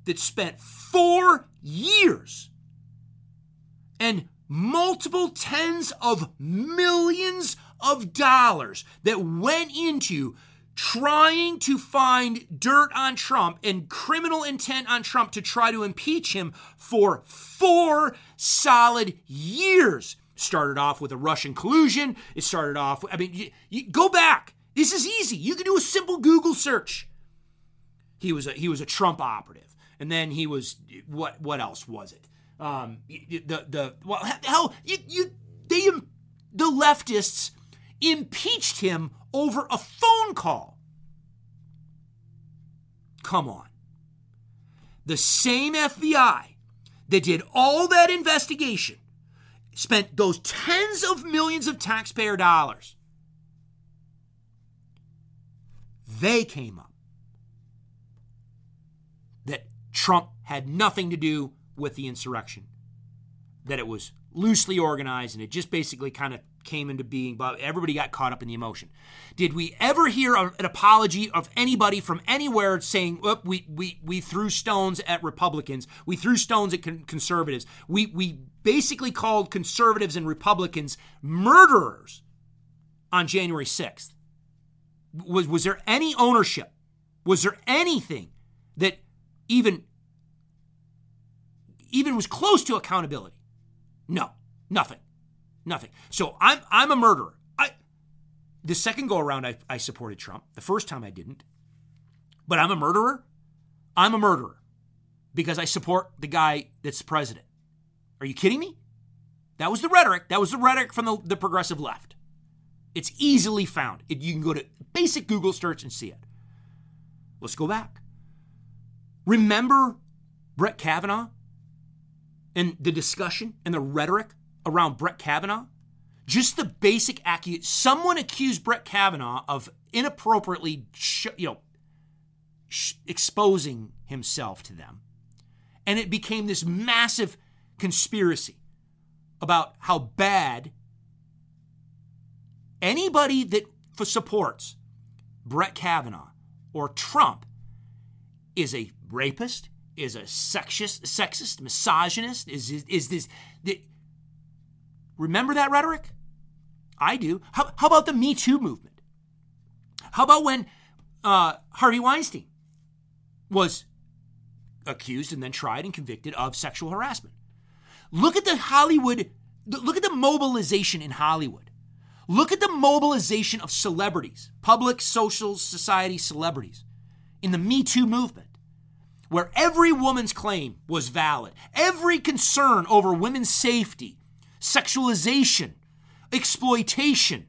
that spent 4 years and multiple tens of millions of dollars that went into trying to find dirt on Trump and criminal intent on Trump to try to impeach him for four solid years. Started off with a Russian collusion. It started off, I mean, you, you, go back. This is easy. You can do a simple Google search. He was a, he was a Trump operative. And then he was, what, what else was it? Um, the, the, well, hell, you, you, they, the leftists impeached him over a phone call. Come on. The same FBI that did all that investigation spent those tens of millions of taxpayer dollars. They came up that Trump had nothing to do with the insurrection, that it was loosely organized and it just basically kind of came into being, but everybody got caught up in the emotion. Did we ever hear an apology of anybody from anywhere saying, oh, we, we, we threw stones at Republicans, we threw stones at con- conservatives, we, we basically called conservatives and Republicans murderers on January 6th? Was, was there any ownership? Was there anything that even even was close to accountability. No, nothing, nothing. So I'm I'm a murderer. I the second go around I, I supported Trump. The first time I didn't. But I'm a murderer. I'm a murderer because I support the guy that's president. Are you kidding me? That was the rhetoric. That was the rhetoric from the, the progressive left. It's easily found. It, you can go to basic Google search and see it. Let's go back. Remember Brett Kavanaugh and the discussion and the rhetoric around Brett Kavanaugh? Just the basic accusation. Someone accused Brett Kavanaugh of inappropriately, sh- you know, sh- exposing himself to them. And it became this massive conspiracy about how bad anybody that supports Brett Kavanaugh or Trump is a rapist, is a sexist, sexist, misogynist, is is, is this the, remember that rhetoric? I do. How, how about the Me Too movement? How about when uh, Harvey Weinstein was accused and then tried and convicted of sexual harassment? Look at the Hollywood, look at the mobilization in Hollywood. Look at the mobilization of celebrities, public social society celebrities in the Me Too movement, where every woman's claim was valid, every concern over women's safety, sexualization, exploitation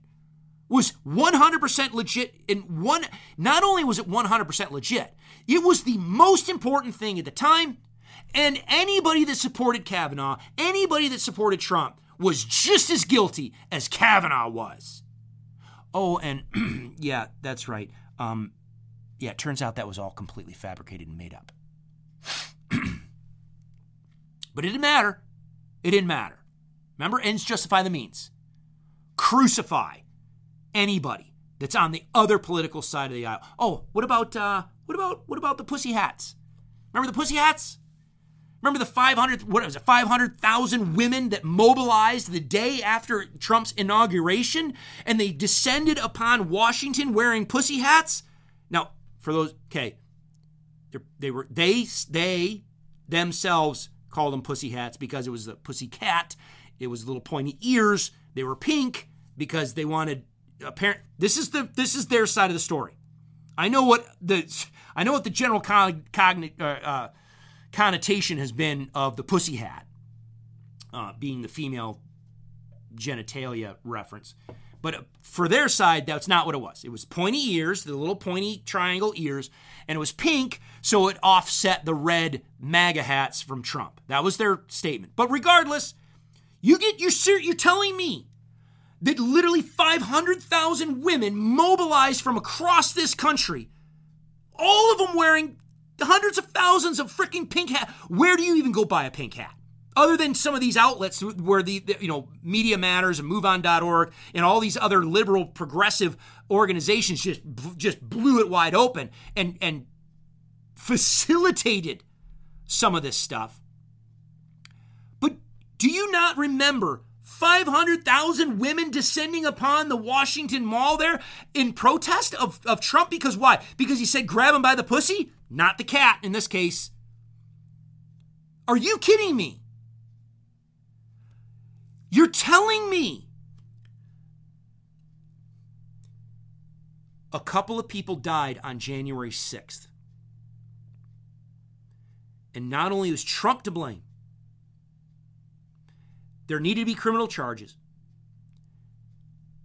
was 100% legit and one not only was it 100% legit it was the most important thing at the time and anybody that supported Kavanaugh anybody that supported Trump was just as guilty as Kavanaugh was. Oh and yeah that's right. Um yeah it turns out that was all completely fabricated and made up but it didn't matter it didn't matter remember ends justify the means crucify anybody that's on the other political side of the aisle. Oh, what about uh, what about what about the pussy hats? Remember the pussy hats? Remember the 500 what was it 500,000 women that mobilized the day after Trump's inauguration and they descended upon Washington wearing pussy hats? Now, for those okay, they were they they themselves called them pussy hats because it was a pussy cat. It was little pointy ears. They were pink because they wanted apparent. This is the this is their side of the story. I know what the I know what the general con, cogn, uh, uh, connotation has been of the pussy hat, uh, being the female genitalia reference. But for their side, that's not what it was. It was pointy ears, the little pointy triangle ears, and it was pink, so it offset the red MAGA hats from Trump. That was their statement. But regardless, you get you're you're telling me that literally 500,000 women mobilized from across this country, all of them wearing hundreds of thousands of freaking pink hats. Where do you even go buy a pink hat? Other than some of these outlets where the, the, you know Media Matters and MoveOn.org and all these other liberal progressive organizations just just blew it wide open and and facilitated some of this stuff. But do you not remember 500,000 women descending upon the Washington Mall there in protest of, of Trump. Because why? Because he said grab him by the pussy? Not the cat in this case. Are you kidding me? You're telling me a couple of people died on January 6th. And not only was Trump to blame, there needed to be criminal charges.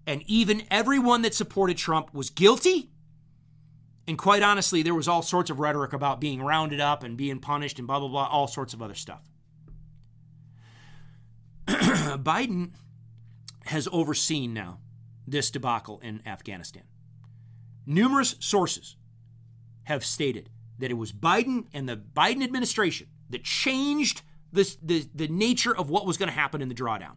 And even everyone that supported Trump was guilty. And quite honestly, there was all sorts of rhetoric about being rounded up and being punished and blah, blah, blah, all sorts of other stuff. Biden has overseen now this debacle in Afghanistan. Numerous sources have stated that it was Biden and the Biden administration that changed the, the, the nature of what was going to happen in the drawdown.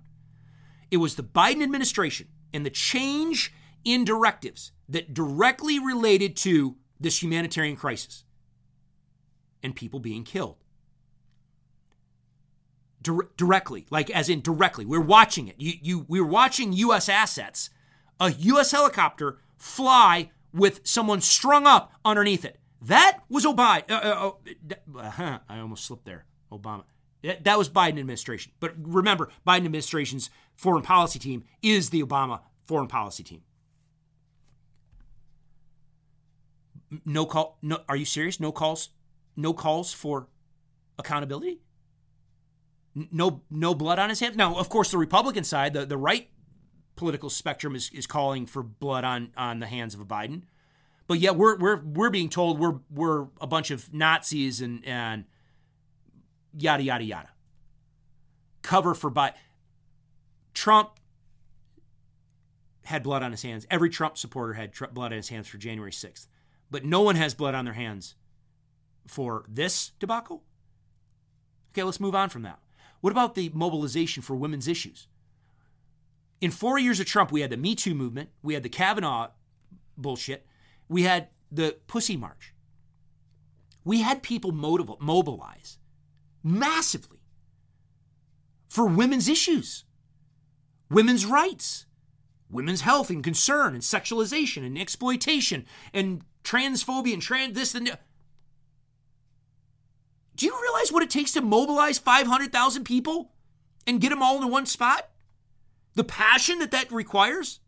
It was the Biden administration and the change in directives that directly related to this humanitarian crisis and people being killed. Dir- directly, like as in directly. We're watching it. You, you, we're watching U.S. assets, a U.S. helicopter fly with someone strung up underneath it. That was Obama. Uh, uh, uh, I almost slipped there. Obama. That was Biden administration. But remember, Biden administration's foreign policy team is the Obama foreign policy team. No call. No, are you serious? No calls. No calls for accountability. No, no blood on his hands. Now, of course, the Republican side, the, the right political spectrum is, is calling for blood on on the hands of a Biden. But yet we're we're we're being told we're we're a bunch of Nazis and and yada yada yada. Cover for Biden. Trump had blood on his hands. Every Trump supporter had tr- blood on his hands for January 6th. But no one has blood on their hands for this debacle. Okay, let's move on from that. What about the mobilization for women's issues? In four years of Trump, we had the Me Too movement, we had the Kavanaugh bullshit, we had the Pussy March. We had people motiv- mobilize massively for women's issues, women's rights, women's health and concern and sexualization and exploitation and transphobia and trans this and that. Do you realize what it takes to mobilize 500,000 people and get them all into one spot? The passion that that requires?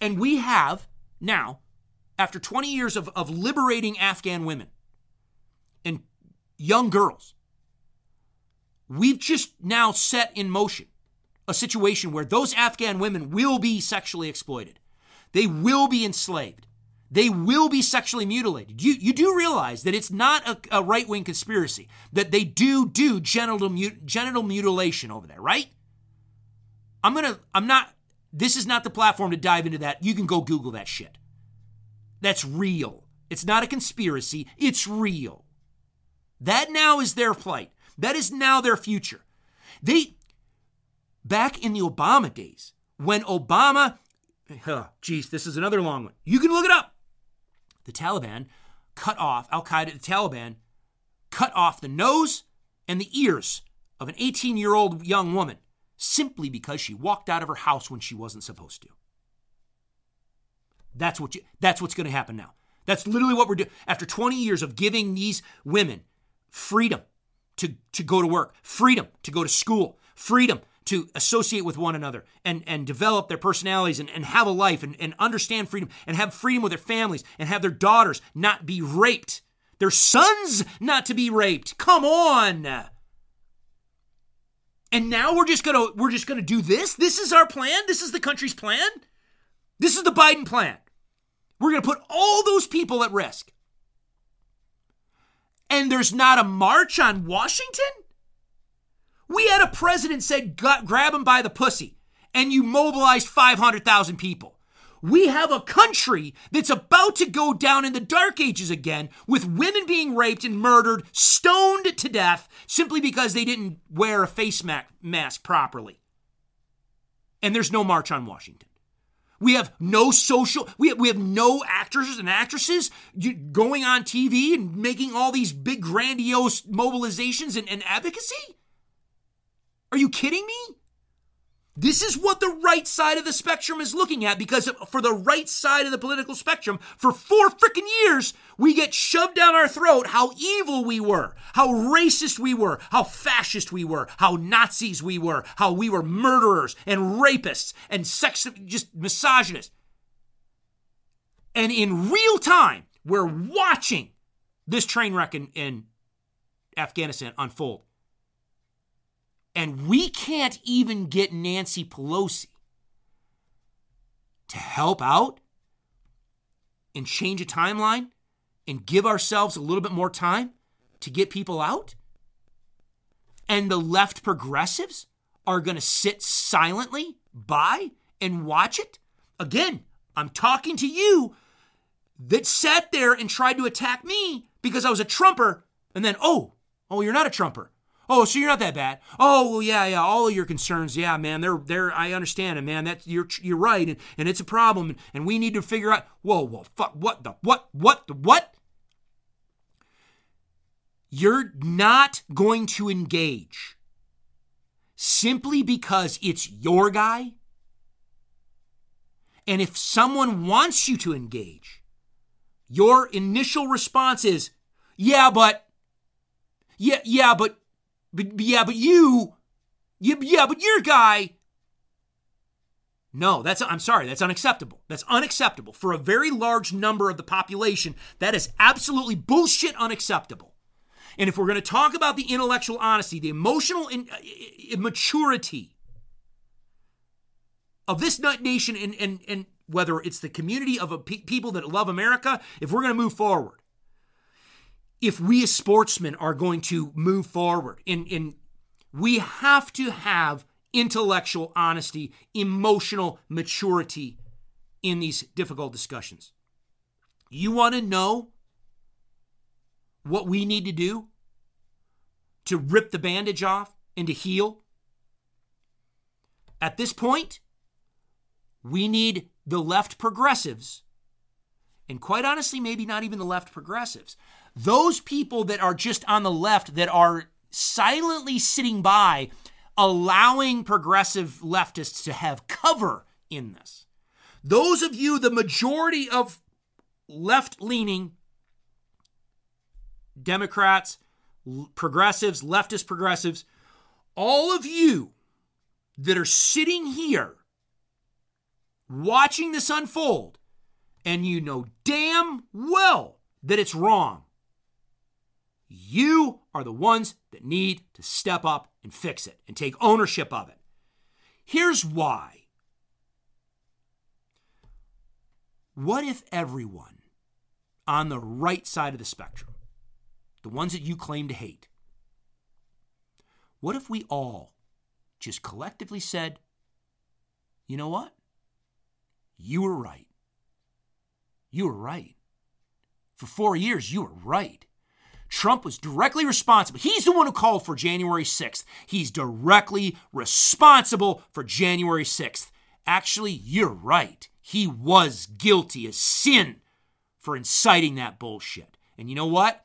And we have now, after 20 years of, of liberating Afghan women and young girls, we've just now set in motion a situation where those Afghan women will be sexually exploited. They will be enslaved. They will be sexually mutilated. You, you do realize that it's not a, a right wing conspiracy, that they do do genital, genital mutilation over there, right? I'm to, I'm not, this is not the platform to dive into that. You can go Google that shit. That's real. It's not a conspiracy, it's real. That now is their plight. That is now their future. They, back in the Obama days, when Obama, oh, geez, this is another long one. You can look it up. The Taliban cut off, Al Qaeda, the Taliban cut off the nose and the ears of an 18 year old young woman simply because she walked out of her house when she wasn't supposed to. That's what you, that's what's going to happen now. That's literally what we're doing. After 20 years of giving these women freedom to, to go to work, freedom to go to school, freedom to associate with one another and, and develop their personalities and, and have a life and, and understand freedom and have freedom with their families and have their daughters not be raped, their sons not to be raped. Come on. And now we're just gonna we're just gonna do this. This is our plan. This is the country's plan. This is the Biden plan. We're gonna put all those people at risk. And there's not a march on Washington? We had a president said grab him by the pussy and you mobilized 500,000 people. We have a country that's about to go down in the dark ages again with women being raped and murdered, stoned to death simply because they didn't wear a face mask properly. And there's no march on Washington. We have no social, we have, we have no actors and actresses going on TV and making all these big grandiose mobilizations and, and advocacy. Are you kidding me? This is what the right side of the spectrum is looking at because for the right side of the political spectrum, for four freaking years, we get shoved down our throat how evil we were, how racist we were, how fascist we were, how Nazis we were, how we were murderers and rapists and sex, just misogynists. And in real time, we're watching this train wreck in, in Afghanistan unfold. And we can't even get Nancy Pelosi to help out and change a timeline and give ourselves a little bit more time to get people out? And the left progressives are going to sit silently by and watch it? Again, I'm talking to you that sat there and tried to attack me because I was a Trumper, and then, oh, oh, you're not a Trumper. Oh, so you're not that bad. Oh, well, yeah, yeah. All of your concerns, yeah, man. They're, they're. I understand it, man. That's you're, you're right, and, and it's a problem, and, and we need to figure out. Whoa, whoa, fuck. What the what? What the what? You're not going to engage simply because it's your guy. And if someone wants you to engage, your initial response is, yeah, but Yeah, yeah, but, but yeah, but you, yeah, yeah, but your guy. No, that's I'm sorry, that's unacceptable. That's unacceptable for a very large number of the population. That is absolutely bullshit unacceptable. And if we're going to talk about the intellectual honesty, the emotional in, uh, immaturity of this nation, and, and, and whether it's the community of pe- people that love America, if we're going to move forward, if we as sportsmen are going to move forward, in, in, we have to have intellectual honesty, emotional maturity in these difficult discussions. You want to know what we need to do to rip the bandage off and to heal? At this point, we need the left progressives, and quite honestly, maybe not even the left progressives, those people that are just on the left that are silently sitting by, allowing progressive leftists to have cover in this. Those of you, the majority of left leaning Democrats, progressives, leftist progressives, all of you that are sitting here watching this unfold, and you know damn well that it's wrong, you are the ones that need to step up and fix it and take ownership of it. Here's why. What if everyone on the right side of the spectrum the ones that you claim to hate. What if we all just collectively said, you know what? You were right. You were right. For four years, you were right. Trump was directly responsible. He's the one who called for January 6th. He's directly responsible for January 6th. Actually, you're right. He was guilty as sin for inciting that bullshit. And you know what?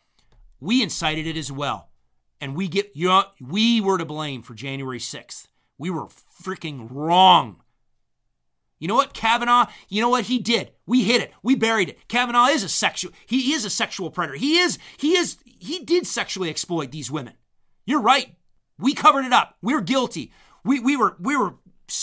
We incited it as well. And we get you know, we were to blame for January 6th. We were freaking wrong. You know what, Kavanaugh? You know what he did? We hit it. We buried it. Kavanaugh is a sexual. He is a sexual predator. He is. He is. He did sexually exploit these women. You're right. We covered it up. We're guilty. We we were we were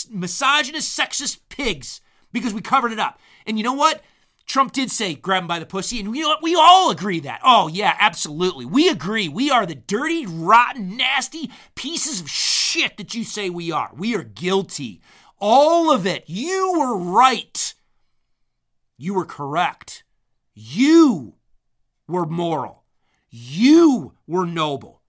misogynist, sexist pigs because we covered it up. And you know what? Trump did say grab him by the pussy, and we, we all agree that. Oh, yeah, absolutely. We agree. We are the dirty, rotten, nasty pieces of shit that you say we are. We are guilty. All of it. You were right. You were correct. You were moral. You were noble.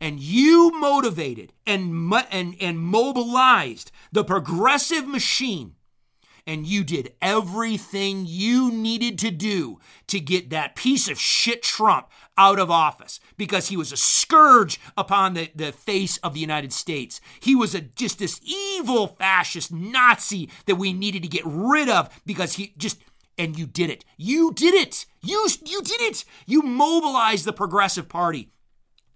And you motivated and, and, and mobilized the progressive machine and you did everything you needed to do to get that piece of shit Trump out of office because he was a scourge upon the, the face of the United States. He was a just this evil fascist Nazi that we needed to get rid of because he just and you did it. You did it. You you did it. You mobilized the Progressive Party.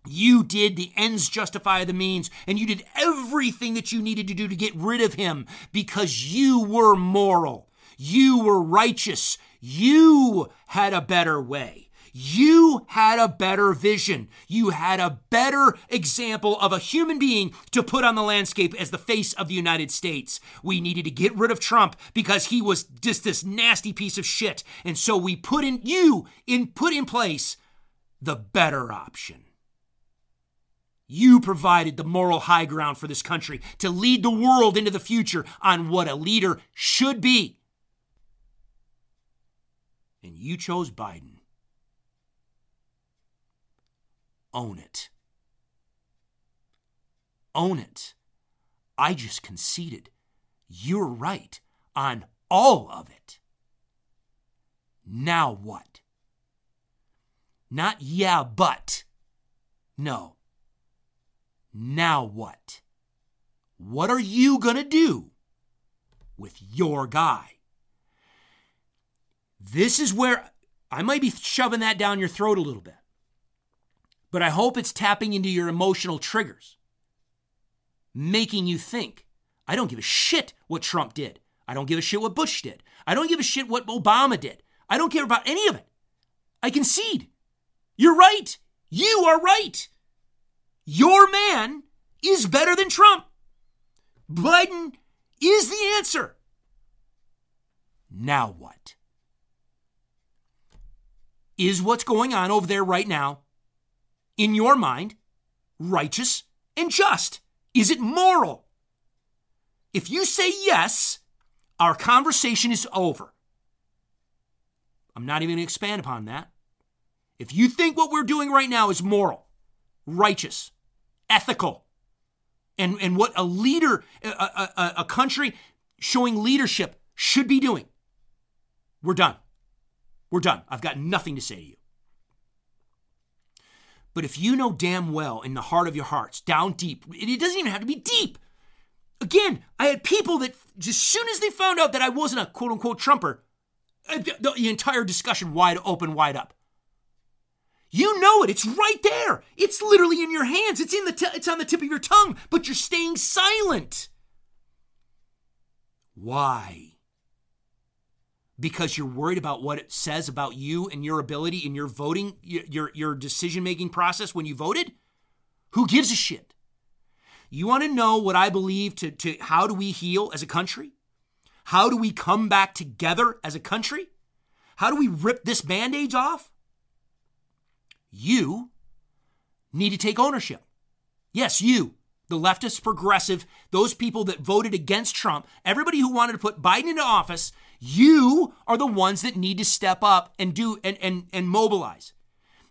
You did the ends justify the means, and you did everything that you needed to do to get rid of him because you were moral. You were righteous. You had a better way. You had a better vision. You had a better example of a human being to put on the landscape as the face of the United States. We needed to get rid of Trump because he was just this nasty piece of shit. And so we put in you in put in place the better option. You provided the moral high ground for this country to lead the world into the future on what a leader should be. And you chose Biden. Own it. Own it. I just conceded. You're right on all of it. Now what? Not yeah, but. No. Now what? What are you going to do with your guy? This is where I might be shoving that down your throat a little bit, but I hope it's tapping into your emotional triggers, making you think. I don't give a shit what Trump did. I don't give a shit what Bush did. I don't give a shit what Obama did. I don't care about any of it. I concede. You're right. You are right. Your man is better than Trump. Biden is the answer. Now what? Is what's going on over there right now, in your mind, righteous and just? Is it moral? If you say yes, our conversation is over. I'm not even going to expand upon that. If you think what we're doing right now is moral, righteous, ethical, and, and what a leader, a, a, a country showing leadership should be doing, we're done. We're done. I've got nothing to say to you. But if you know damn well in the heart of your hearts, down deep, it doesn't even have to be deep. Again, I had people that, as soon as they found out that I wasn't a quote unquote Trumper, uh, the, the entire discussion wide open, wide up. You know it. It's right there. It's literally in your hands. It's in the t- it's on the tip of your tongue, but you're staying silent. Why? Because you're worried about what it says about you and your ability in your voting, your your decision making process when you voted? Who gives a shit? You want to know what I believe to, to how do we heal as a country? How do we come back together as a country? How do we rip this band aids off? You need to take ownership. Yes, you, the leftist progressive, those people that voted against Trump, everybody who wanted to put Biden into office, you are the ones that need to step up and do and and, and mobilize.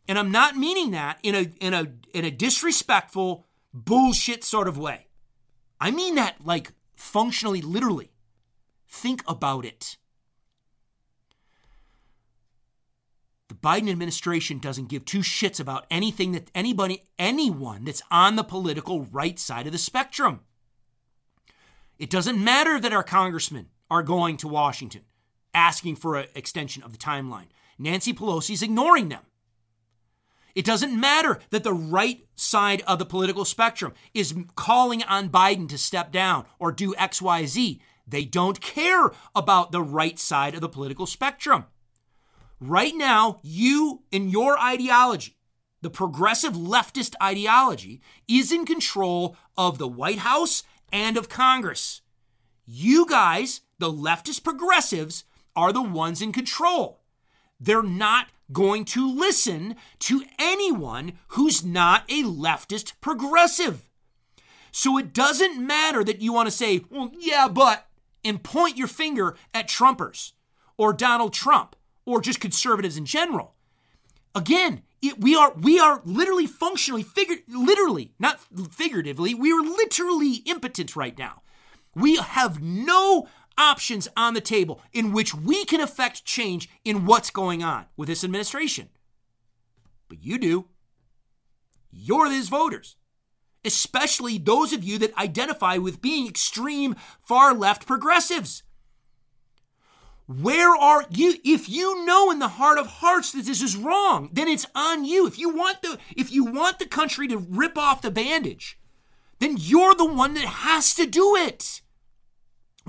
And I'm not meaning that in a in a in a disrespectful bullshit sort of way. I mean that like functionally literally. Think about it. The Biden administration doesn't give two shits about anything that anybody, anyone that's on the political right side of the spectrum. It doesn't matter that our congressmen are going to Washington asking for an extension of the timeline. Nancy Pelosi's ignoring them. It doesn't matter that the right side of the political spectrum is calling on Biden to step down or do XYZ. They don't care about the right side of the political spectrum. Right now, you in your ideology, the progressive leftist ideology, is in control of the White House and of Congress. You guys, the leftist progressives, are the ones in control. They're not going to listen to anyone who's not a leftist progressive. So it doesn't matter that you want to say, well, yeah, but, and point your finger at Trumpers or Donald Trump or just conservatives in general. Again, it, we are we are literally functionally figured literally not figuratively we are literally impotent right now. We have no options on the table in which we can affect change in what's going on with this administration. But you do. You're these voters, especially those of you that identify with being extreme far left progressives. Where are you? If you know in the heart of hearts that this is wrong, then it's on you. If you want the if you want the country to rip off the bandage, then you're the one that has to do it.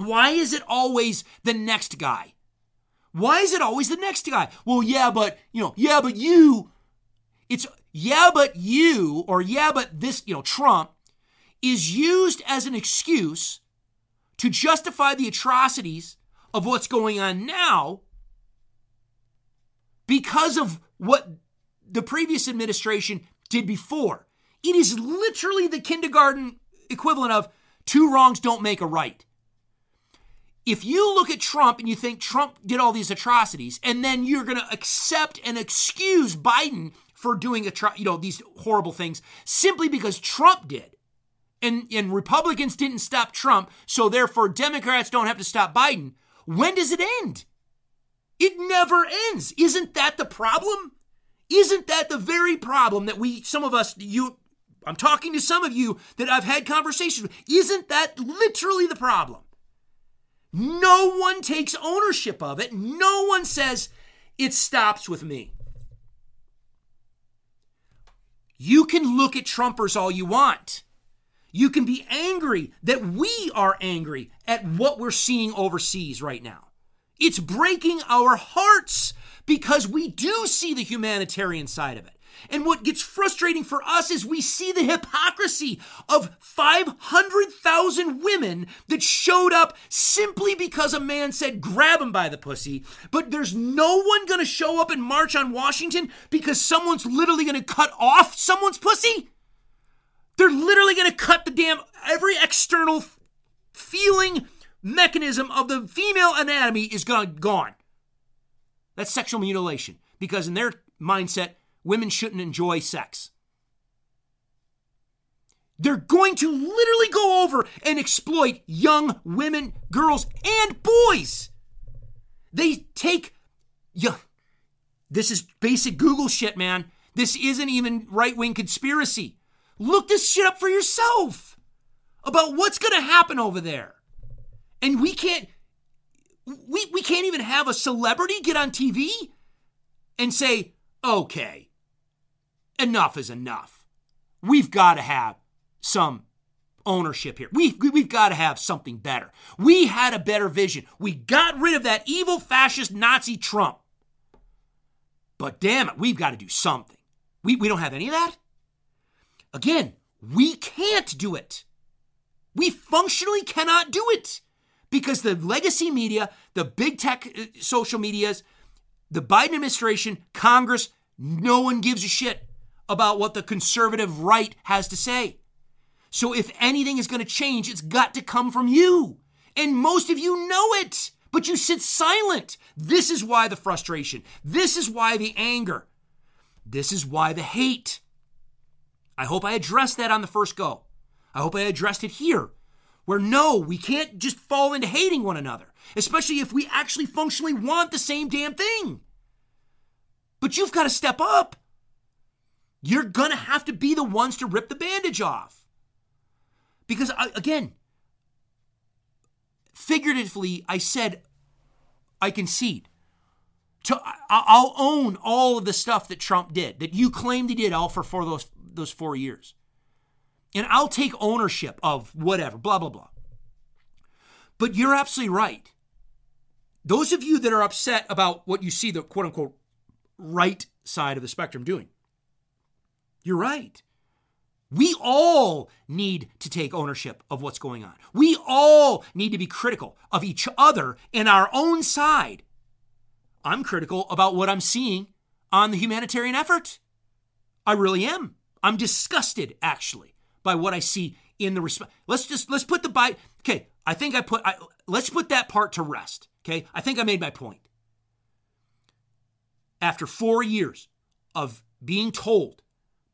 Why is it always the next guy? Why is it always the next guy? Well, yeah, but, you know, yeah, but you. It's yeah, but you, or yeah, but this, you know, Trump is used as an excuse to justify the atrocities of what's going on now because of what the previous administration did before. It is literally the kindergarten equivalent of two wrongs don't make a right if you look at Trump and you think Trump did all these atrocities, and then you're going to accept and excuse Biden for doing atro- you know these horrible things simply because Trump did, and and Republicans didn't stop Trump, so therefore Democrats don't have to stop Biden. When does it end? It never ends. Isn't that the problem? Isn't that the very problem that we, some of us, you, I'm talking to some of you that I've had conversations with. Isn't that literally the problem? No one takes ownership of it. No one says, it stops with me. You can look at Trumpers all you want. You can be angry that we are angry at what we're seeing overseas right now. It's breaking our hearts because we do see the humanitarian side of it. And what gets frustrating for us is we see the hypocrisy of 500,000 women that showed up simply because a man said grab him by the pussy, but there's no one going to show up and march on Washington because someone's literally going to cut off someone's pussy? They're literally going to cut the damn every external feeling mechanism of the female anatomy is gone gone. That's sexual mutilation because in their mindset women shouldn't enjoy sex. They're going to literally go over and exploit young women, girls, and boys. They take, yeah, this is basic Google shit, man. This isn't even right wing conspiracy. Look this shit up for yourself about what's going to happen over there. And we can't, we, we can't even have a celebrity get on TV and say, okay, enough is enough. We've got to have some ownership here. We, we, we've got to have something better. We had a better vision. We got rid of that evil fascist Nazi Trump. But damn it, we've got to do something. We, we don't have any of that. Again, we can't do it. We functionally cannot do it because the legacy media, the big tech uh, social medias, the Biden administration, Congress, no one gives a shit about what the conservative right has to say. So if anything is going to change, it's got to come from you. And most of you know it, but you sit silent. This is why the frustration. This is why the anger. This is why the hate. I hope I addressed that on the first go. I hope I addressed it here. Where no, we can't just fall into hating one another, especially if we actually functionally want the same damn thing. But you've got to step up. You're going to have to be the ones to rip the bandage off. Because, uh, again, figuratively, I said, I concede. To, I'll own all of the stuff that Trump did, that you claimed he did all for, for those, those four years. And I'll take ownership of whatever, blah, blah, blah. But you're absolutely right. Those of you that are upset about what you see the quote unquote right side of the spectrum doing, you're right. We all need to take ownership of what's going on. We all need to be critical of each other and our own side. I'm critical about what I'm seeing on the humanitarian effort. I really am. I'm disgusted, actually, by what I see in the response. Let's just let's put the bite. Okay, I think I put. I, let's put that part to rest. Okay, I think I made my point. After four years of being told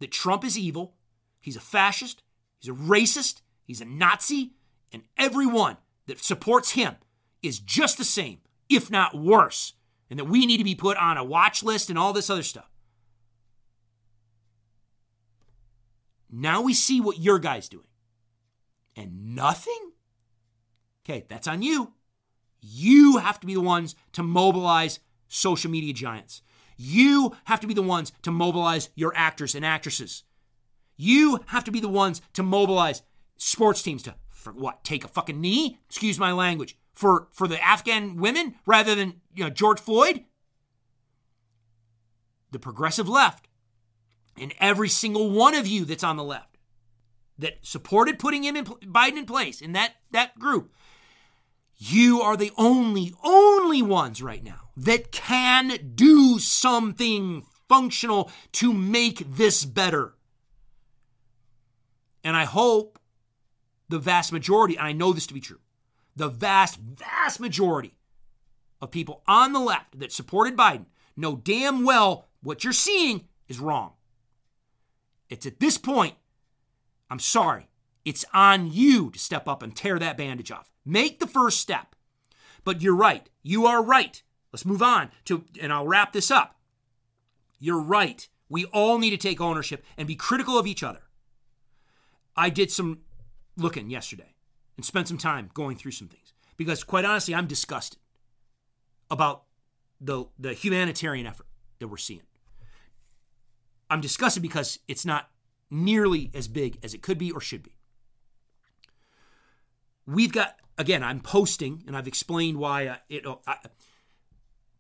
that Trump is evil, he's a fascist, he's a racist, he's a Nazi, and everyone that supports him is just the same, if not worse, and that we need to be put on a watch list and all this other stuff. Now we see what your guy's doing. And nothing? Okay, that's on you. You have to be the ones to mobilize social media giants. You have to be the ones to mobilize your actors and actresses. You have to be the ones to mobilize sports teams to for what take a fucking knee? Excuse my language. For for the afghan women rather than you know george floyd? The progressive left and every single one of you that's on the left that supported putting him in biden in place in that that group you are the only only ones right now that can do something functional to make this better. And I hope the vast majority, and I know this to be true, the vast, vast majority of people on the left that supported Biden know damn well what you're seeing is wrong. It's at this point, I'm sorry, it's on you to step up and tear that bandage off. Make the first step. But you're right. You are right. Let's move on to, and I'll wrap this up. You're right. We all need to take ownership and be critical of each other. I did some looking yesterday and spent some time going through some things because, quite honestly, I'm disgusted about the, the humanitarian effort that we're seeing. I'm disgusted because it's not nearly as big as it could be or should be. We've got, again, I'm posting and I've explained why I, it, I,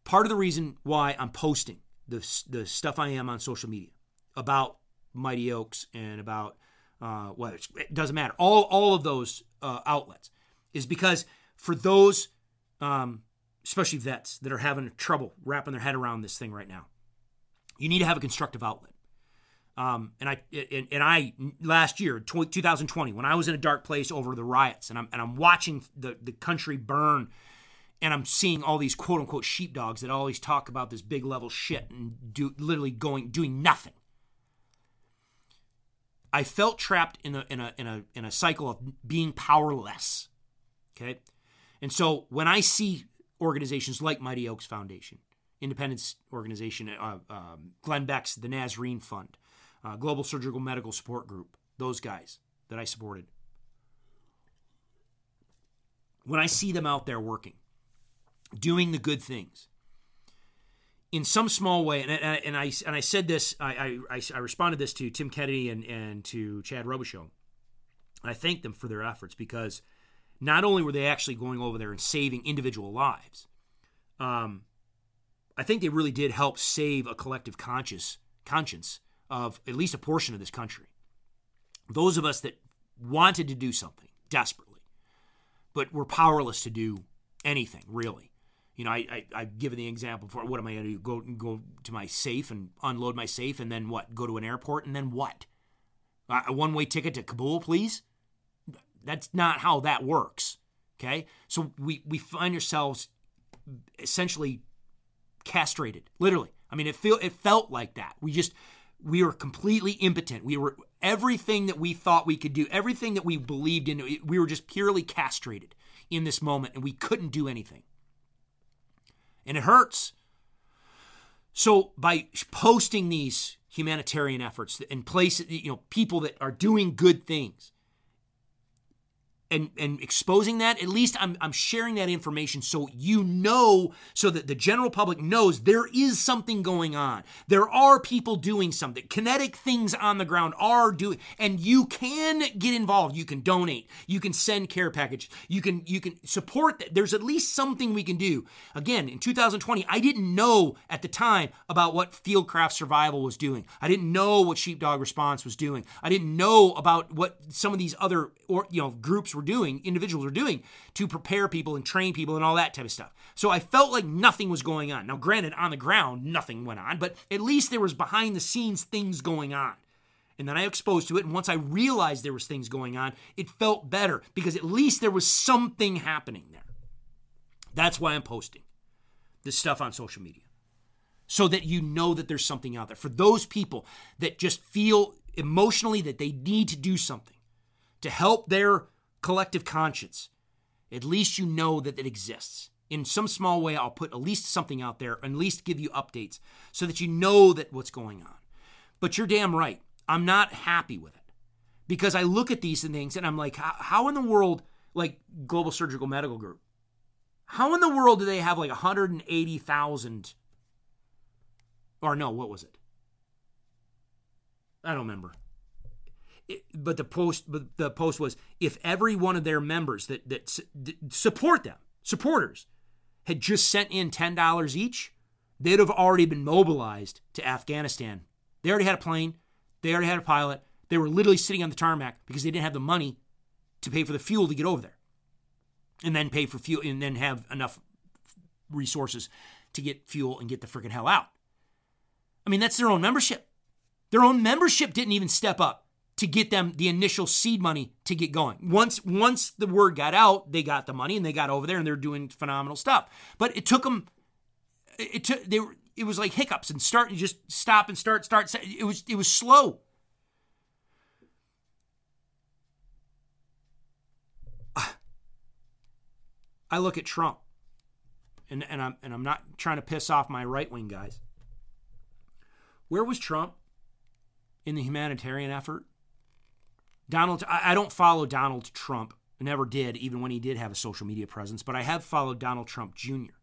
part of the reason why I'm posting the, the stuff I am on social media about Mighty Oaks and about uh, whether it doesn't matter. All all of those uh, outlets is because for those um, especially vets that are having trouble wrapping their head around this thing right now you need to have a constructive outlet um, and I and, and, I last year 2020 when I was in a dark place over the riots and I'm and I'm watching the the country burn and I'm seeing all these quote unquote sheepdogs that always talk about this big level shit and do literally going doing nothing. I felt trapped in a in a in a in a cycle of being powerless. Okay? And so when I see organizations like Mighty Oaks Foundation, Independence Organization, uh, um, Glenn Beck's The Nazarene Fund, uh, Global Surgical Medical Support Group, those guys that I supported. When I see them out there working, doing the good things, in some small way, and, and, and I and I said this, I, I, I responded this to Tim Kennedy and, and to Chad Robichaux. I thanked them for their efforts because not only were they actually going over there and saving individual lives, um, I think they really did help save a collective conscious conscience of at least a portion of this country. Those of us that wanted to do something desperately, but were powerless to do anything really. You know, I, I have given the example for what am I going to do? Go go to my safe and unload my safe, and then what? Go to an airport, and then what? Uh, a one way ticket to Kabul, please. That's not how that works. Okay, so we we find ourselves essentially castrated, literally. I mean, it feel it felt like that. We just we were completely impotent. We were everything that we thought we could do, everything that we believed in, we were just purely castrated in this moment and we couldn't do anything. And it hurts. So by posting these humanitarian efforts in places, you know, people that are doing good things, and and exposing that at least I'm, I'm sharing that information so you know so that the general public knows there is something going on. There are people doing something. Kinetic things on the ground are doing and you can get involved. You can donate. You can send care packages you can you can support that. There's at least something we can do. Again in 2020 i didn't know at the time about what fieldcraft survival was doing. I didn't know what sheepdog response was doing. I didn't know about what some of these other or you know groups were doing, individuals were doing to prepare people and train people and all that type of stuff. So I felt like nothing was going on. Now, granted, on the ground, nothing went on, but at least there was behind the scenes things going on. And then I exposed to it, and once I realized there was things going on, it felt better because at least there was something happening there. That's why I'm posting this stuff on social media. So that you know that there's something out there. For those people that just feel emotionally that they need to do something, to help their collective conscience, at least you know that it exists. In some small way, I'll put at least something out there, at least give you updates so that you know that what's going on. But you're damn right. I'm not happy with it because I look at these things and I'm like, how, how in the world, like Global Surgical Medical Group, how in the world do they have like 180,000? Or no, what was it? I don't remember but the post but the post was if every one of their members that that, support them supporters had just sent in $10 each they'd have already been mobilized to afghanistan. They already had a plane. They already had a pilot. They were literally sitting on the tarmac because they didn't have the money to pay for the fuel to get over there and then pay for fuel and then have enough resources to get fuel and get the freaking hell out. I mean that's their own membership. Their own membership didn't even step up to get them the initial seed money to get going. Once once the word got out, they got the money and they got over there and they're doing phenomenal stuff. But it took them it took they were it was like hiccups and start and just stop and start start it was it was slow. I look at Trump and, and I'm and I'm not trying to piss off my right wing guys. Where was Trump in the humanitarian effort? Donald, I, don't follow Donald Trump. Never did, even when he did have a social media presence, but I have followed Donald Trump Jr.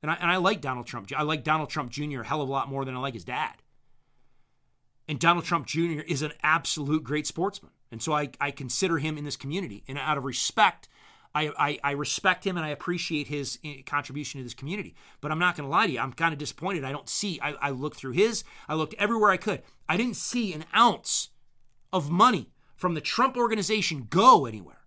And I, and I like Donald Trump. I like Donald Trump Jr. a hell of a lot more than I like his dad. And Donald Trump Jr. is an absolute great sportsman. And so I, I consider him in this community. And out of respect, I, I, I respect him and I appreciate his eh, contribution to this community. But I'm not going to lie to you. I'm kind of disappointed. I don't see, I, I looked through his, I looked everywhere I could. I didn't see an ounce of money from the Trump organization go anywhere.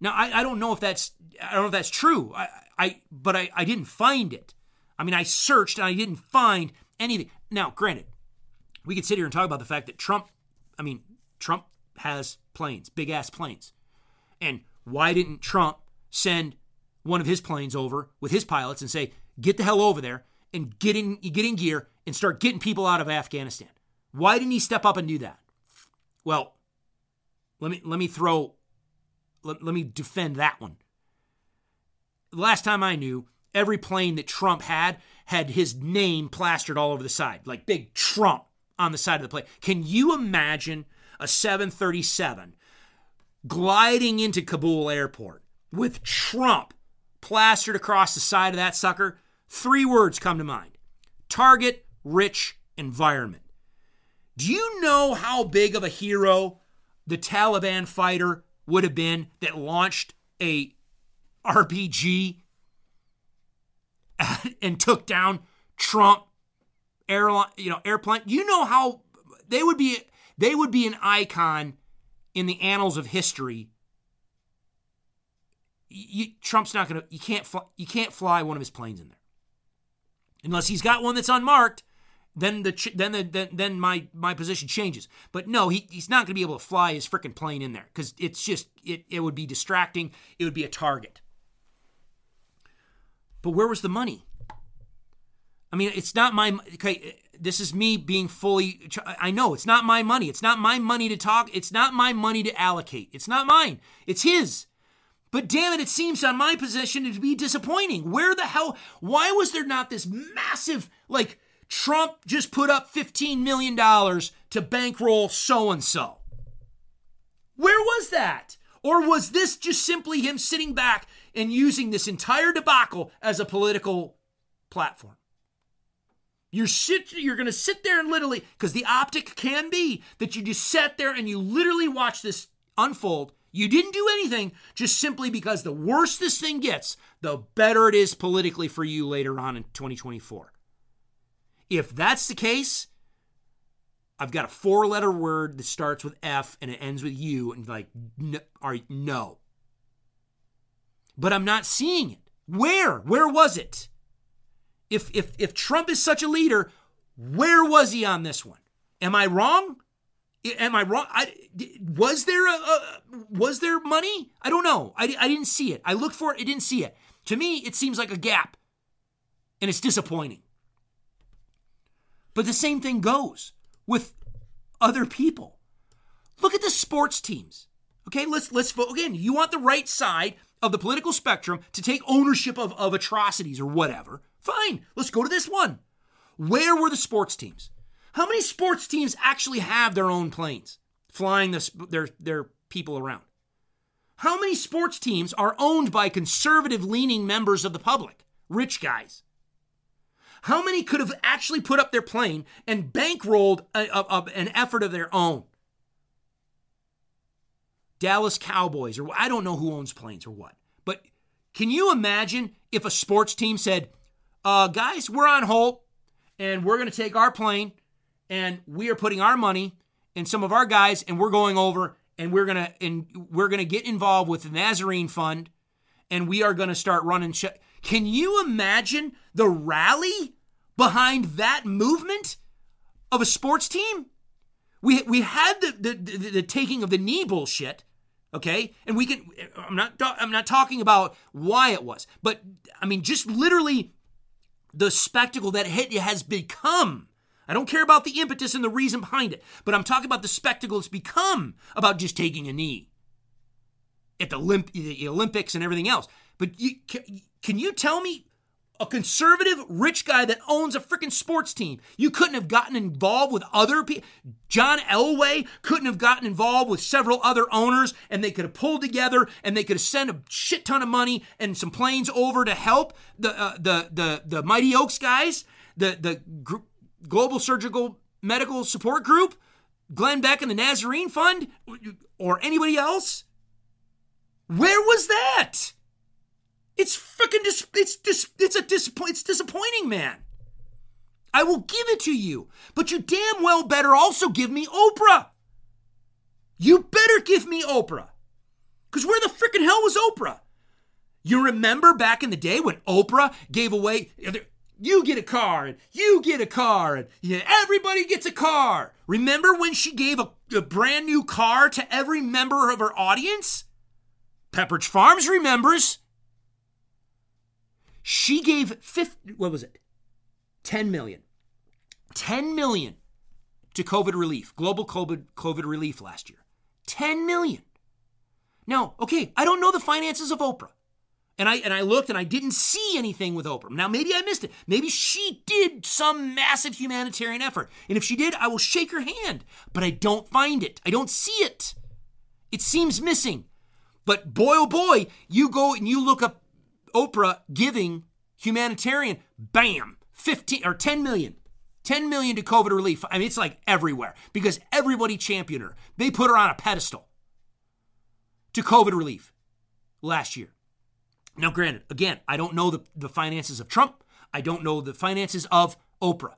Now, I, I don't know if that's, I don't know if that's true. I, I, but I, I didn't find it. I mean, I searched and I didn't find anything. Now, granted, we could sit here and talk about the fact that Trump, I mean, Trump has planes, big ass planes. And why didn't Trump send one of his planes over with his pilots and say, get the hell over there and get in, get in gear and start getting people out of Afghanistan? Why didn't he step up and do that? Well, let me let me throw let, let me defend that one. Last time I knew, every plane that Trump had had his name plastered all over the side, like big Trump on the side of the plane. Can you imagine a 737 gliding into Kabul airport with Trump plastered across the side of that sucker? Three words come to mind target rich environment. Do you know how big of a hero the Taliban fighter would have been that launched a RPG and took down Trump airline, you know, airplane. You know how they would be they would be an icon in the annals of history. You, Trump's not going to you can't fly, you can't fly one of his planes in there. Unless he's got one that's unmarked, then the then the, then, my my position changes. But no, he, he's not going to be able to fly his freaking plane in there cuz it's just it it would be distracting. It would be a target. But where was the money? I mean, it's not my okay. This is me being fully. I know it's not my money. It's not my money to talk. It's not my money to allocate. It's not mine. It's his. But damn it, it seems on my position to be disappointing. Where the hell? Why was there not this massive like Trump just put up fifteen million dollars to bankroll so and so? Where was that? Or was this just simply him sitting back and using this entire debacle as a political platform? You're sit you're going to sit there and literally cuz the optic can be that you just sat there and you literally watch this unfold. You didn't do anything just simply because the worse this thing gets, the better it is politically for you later on in 2024. If that's the case, I've got a four letter word that starts with F and it ends with U and like no, are no. But I'm not seeing it. Where? Where was it? if if if Trump is such a leader, where was he on this one? Am I wrong? Am I wrong? I, was there a, a, was there money? I don't know. I, I didn't see it. I looked for it. I didn't see it. To me, it seems like a gap, and it's disappointing. But the same thing goes with other people. Look at the sports teams. Okay, let's let's again. You want the right side of the political spectrum to take ownership of, of atrocities or whatever. Fine, let's go to this one. Where were the sports teams? How many sports teams actually have their own planes flying the, their, their people around? How many sports teams are owned by conservative leaning members of the public, rich guys? How many could have actually put up their plane and bankrolled a, a, a, an effort of their own? Dallas Cowboys, or I don't know who owns planes or what, but can you imagine if a sports team said, uh, guys, we're on hold and we're going to take our plane and we are putting our money and some of our guys and we're going over and we're going to and we're going to get involved with the Nazarene Fund and we are going to start running Can you imagine the rally behind that movement of a sports team? We we had the the, the, the taking of the knee bullshit, okay? And we can I'm not I'm not talking about why it was, but I mean just literally the spectacle that it has become. I don't care about the impetus and the reason behind it, but I'm talking about the spectacle it's become about just taking a knee at the, Olymp- the Olympics and everything else. But you, can you tell me a conservative rich guy that owns a freaking sports team. You couldn't have gotten involved with other people. John Elway couldn't have gotten involved with several other owners and they could have pulled together and they could have sent a shit ton of money and some planes over to help the uh, the the the Mighty Oaks guys, the the Global Surgical Medical Support Group, Glenn Beck and the Nazarene Fund or anybody else. Where was that? It's freaking dis- it's dis- it's a disappoint it's disappointing, man. I will give it to you, but you damn well better also give me Oprah. You better give me Oprah. Cuz where the freaking hell was Oprah? You remember back in the day when Oprah gave away you get a car and you get a car and yeah, everybody gets a car. Remember when she gave a, a brand new car to every member of her audience? Pepperidge Farms remembers. She gave 50, what was it? 10 million. 10 million to COVID relief, global COVID, COVID relief last year. 10 million. Now, okay, I don't know the finances of Oprah. And I and I looked and I didn't see anything with Oprah. Now maybe I missed it. Maybe she did some massive humanitarian effort. And if she did, I will shake her hand. But I don't find it. I don't see it. It seems missing. But boy oh boy, you go and you look up Oprah giving humanitarian, bam, 15 or 10 million. 10 million to COVID relief. I mean, it's like everywhere because everybody championed her. They put her on a pedestal to COVID relief last year. Now, granted, again, I don't know the, the finances of Trump. I don't know the finances of Oprah.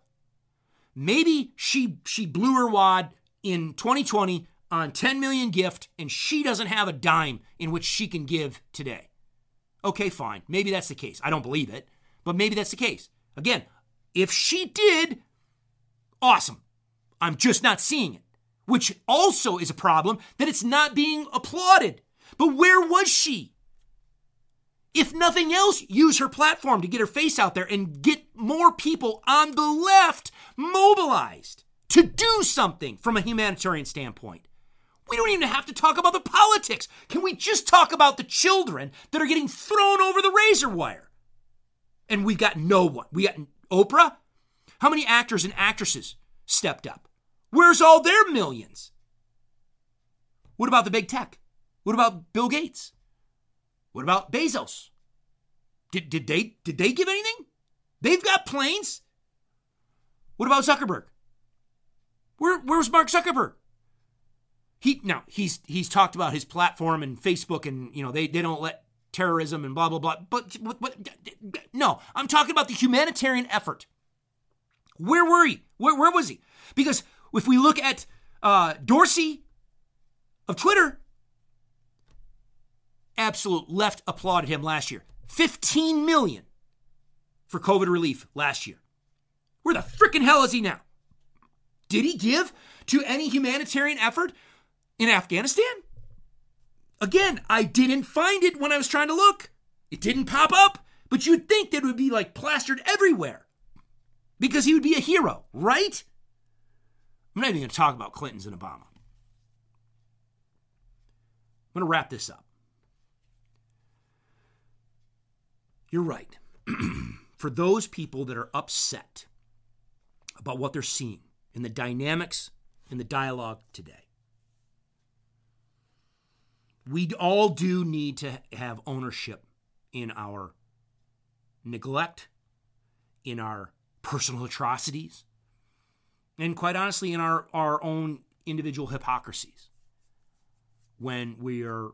Maybe she she blew her wad in 2020 on 10 million gift and she doesn't have a dime in which she can give today. Okay, fine. Maybe that's the case. I don't believe it, but maybe that's the case. Again, if she did, awesome. I'm just not seeing it, which also is a problem that it's not being applauded. But where was she? if nothing else, use her platform to get her face out there and get more people on the left mobilized to do something from a humanitarian standpoint. We don't even have to talk about the politics. Can we just talk about the children that are getting thrown over the razor wire? And we got no one. We got Oprah. How many actors and actresses stepped up? Where's all their millions? What about the big tech? What about Bill Gates? What about Bezos? Did, did they did they give anything? They've got planes. What about Zuckerberg? Where where's Mark Zuckerberg? He now he's he's talked about his platform and Facebook and you know they, they don't let terrorism and blah blah blah. But, but, but no, I'm talking about the humanitarian effort. Where were he? Where, where was he? Because if we look at uh, Dorsey of Twitter, absolute left applauded him last year. 15 million for COVID relief last year. Where the freaking hell is he now? Did he give to any humanitarian effort in Afghanistan? Again, I didn't find it when I was trying to look. It didn't pop up, but you'd think that it would be like plastered everywhere because he would be a hero, right? I'm not even going to talk about Clintons and Obama. I'm going to wrap this up. You're right. For those people that are upset about what they're seeing in the dynamics in the dialogue today, we all do need to have ownership in our neglect, in our personal atrocities, and quite honestly, in our, our own individual hypocrisies when we are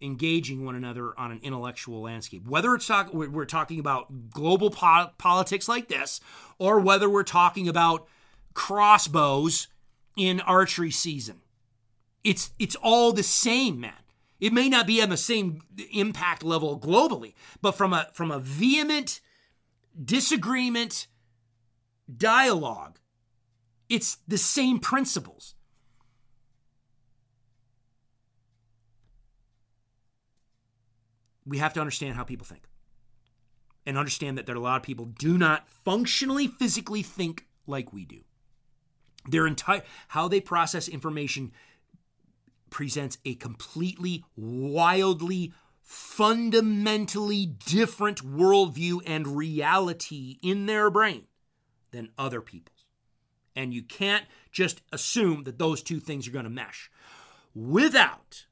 engaging one another on an intellectual landscape. Whether it's talk, we're talking about global po- politics like this, or whether we're talking about crossbows in archery season, it's it's all the same, man. It may not be on the same impact level globally, but from a from a vehement disagreement dialogue, it's the same principles. we have to understand how people think and understand that there are a lot of people do not functionally physically think like we do their entire how they process information presents a completely wildly fundamentally different worldview and reality in their brain than other people's and you can't just assume that those two things are going to mesh without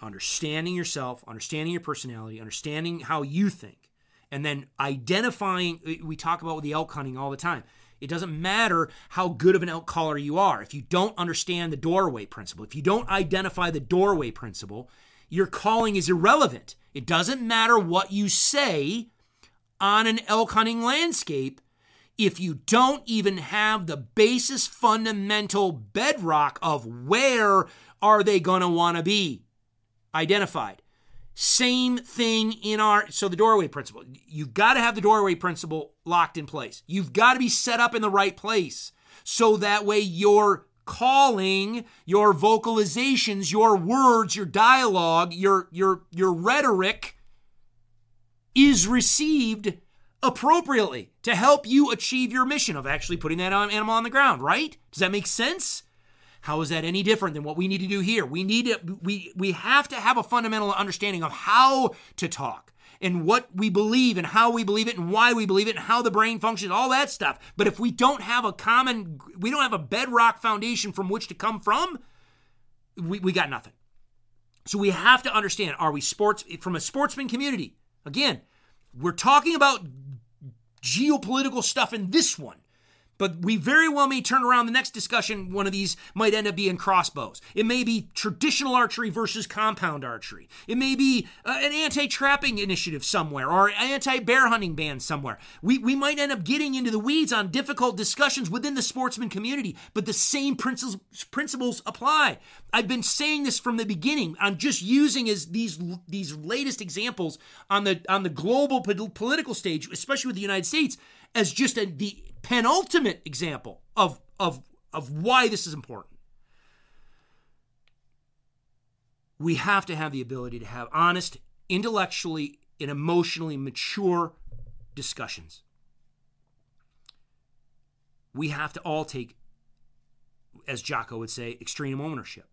understanding yourself, understanding your personality, understanding how you think, and then identifying. We talk about the elk hunting all the time. It doesn't matter how good of an elk caller you are. If you don't understand the doorway principle, if you don't identify the doorway principle, your calling is irrelevant. It doesn't matter what you say on an elk hunting landscape if you don't even have the basis fundamental bedrock of where are they going to want to be identified. Same thing in our so the doorway principle. You've got to have the doorway principle locked in place. You've got to be set up in the right place so that way your calling, your vocalizations, your words, your dialogue, your your your rhetoric is received appropriately to help you achieve your mission of actually putting that animal on the ground, right? Does that make sense? How is that any different than what we need to do here? We need to we we have to have a fundamental understanding of how to talk and what we believe and how we believe it and why we believe it and how the brain functions, all that stuff. But if we don't have a common we don't have a bedrock foundation from which to come from, we, we got nothing. So we have to understand are we sports from a sportsman community? Again, we're talking about geopolitical stuff in this one. But we very well may turn around the next discussion. One of these might end up being crossbows. It may be traditional archery versus compound archery. It may be uh, an anti trapping initiative somewhere or anti bear hunting ban somewhere. We, we might end up getting into the weeds on difficult discussions within the sportsman community, but the same principles, principles apply. I've been saying this from the beginning. I'm just using as these these latest examples on the on the global political stage, especially with the United States, as just a, the penultimate example of, of, of why this is important. We have to have the ability to have honest, intellectually, and emotionally mature discussions. We have to all take, as Jocko would say, extreme ownership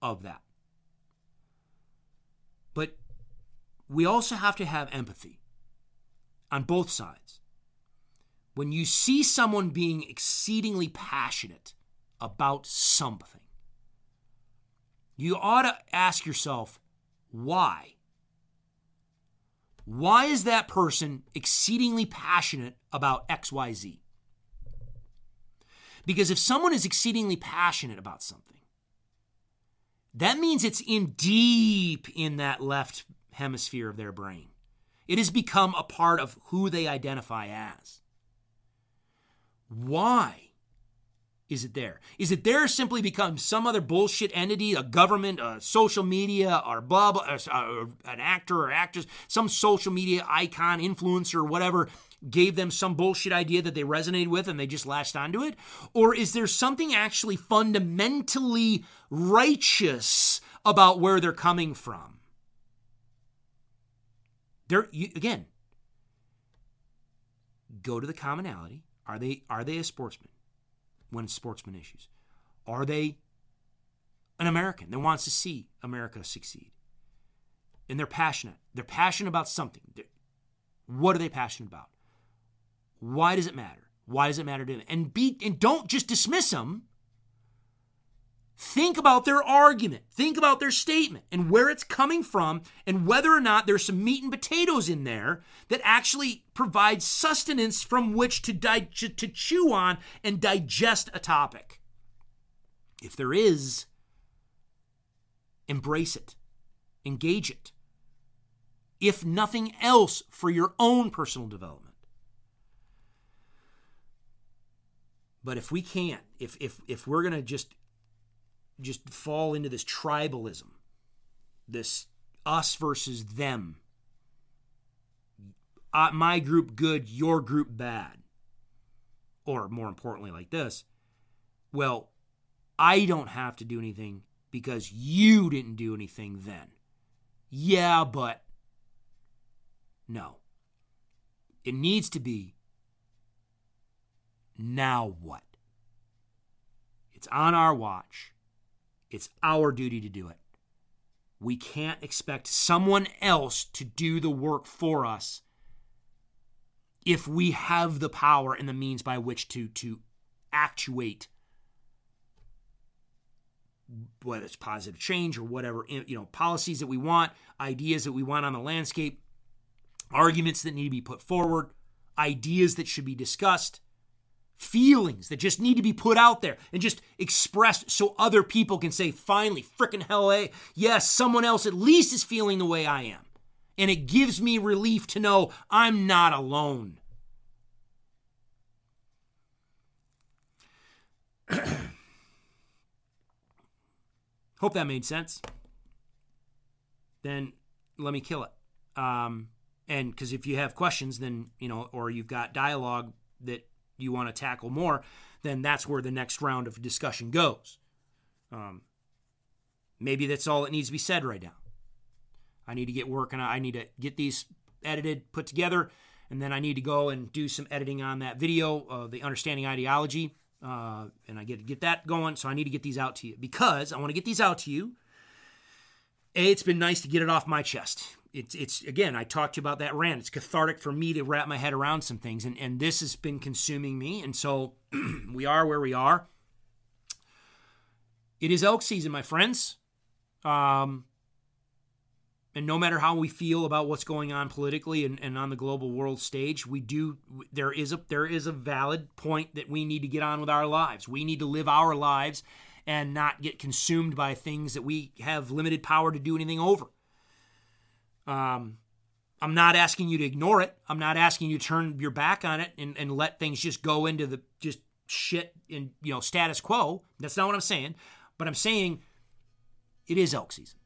of that. But we also have to have empathy on both sides when you see someone being exceedingly passionate about something, you ought to ask yourself, why? Why is that person exceedingly passionate about XYZ? Because if someone is exceedingly passionate about something, that means it's in deep in that left hemisphere of their brain. It has become a part of who they identify as. Why is it there? Is it there simply because some other bullshit entity, a government, a social media, or blah, blah, uh, an actor or actress, some social media icon, influencer, whatever, gave them some bullshit idea that they resonated with and they just latched onto it? Or is there something actually fundamentally righteous about where they're coming from? There, you, again, go to the commonality are they are they a sportsman when it's sportsman issues? Are they an American that wants to see America succeed? And they're passionate. They're passionate about something. What are they passionate about? Why does it matter? Why does it matter to them? And be and don't just dismiss them. Think about their argument. Think about their statement and where it's coming from and whether or not there's some meat and potatoes in there that actually provide sustenance from which to, di- to chew on and digest a topic. If there is, embrace it, engage it. If nothing else, for your own personal development. But if we can't, if if if we're gonna just just fall into this tribalism, this us versus them. Uh, my group good, your group bad. Or more importantly, like this well, I don't have to do anything because you didn't do anything then. Yeah, but no. It needs to be now what? It's on our watch. It's our duty to do it. We can't expect someone else to do the work for us if we have the power and the means by which to to actuate whether it's positive change or whatever you know policies that we want ideas that we want on the landscape arguments that need to be put forward ideas that should be discussed feelings that just need to be put out there and just expressed so other people can say, finally, frickin' hell, eh? Yes, someone else at least is feeling the way I am. And it gives me relief to know I'm not alone. Hope that made sense. Then let me kill it. Um, and because if you have questions, then, you know, or you've got dialogue that you want to tackle more, then that's where the next round of discussion goes. Um, maybe that's all that needs to be said right now. I need to get working. I need to get these edited, put together, and then I need to go and do some editing on that video, uh, the understanding ideology, uh, and I get to get that going. So I need to get these out to you because I want to get these out to you. A, it's been nice to get it off my chest it's it's again i talked to you about that rant. It's cathartic for me to wrap my head around some things and and this has been consuming me and so we are where we are. It is elk season my friends. Um and no matter how we feel about what's going on politically and, and on the global world stage we do there is a there is a valid point that we need to get on with our lives. We need to live our lives and not get consumed by things that we have limited power to do anything over um, I'm not asking you to ignore it. I'm not asking you to turn your back on it and, and let things just go into the just shit and you know status quo. That's not what I'm saying. But I'm saying it is elk season.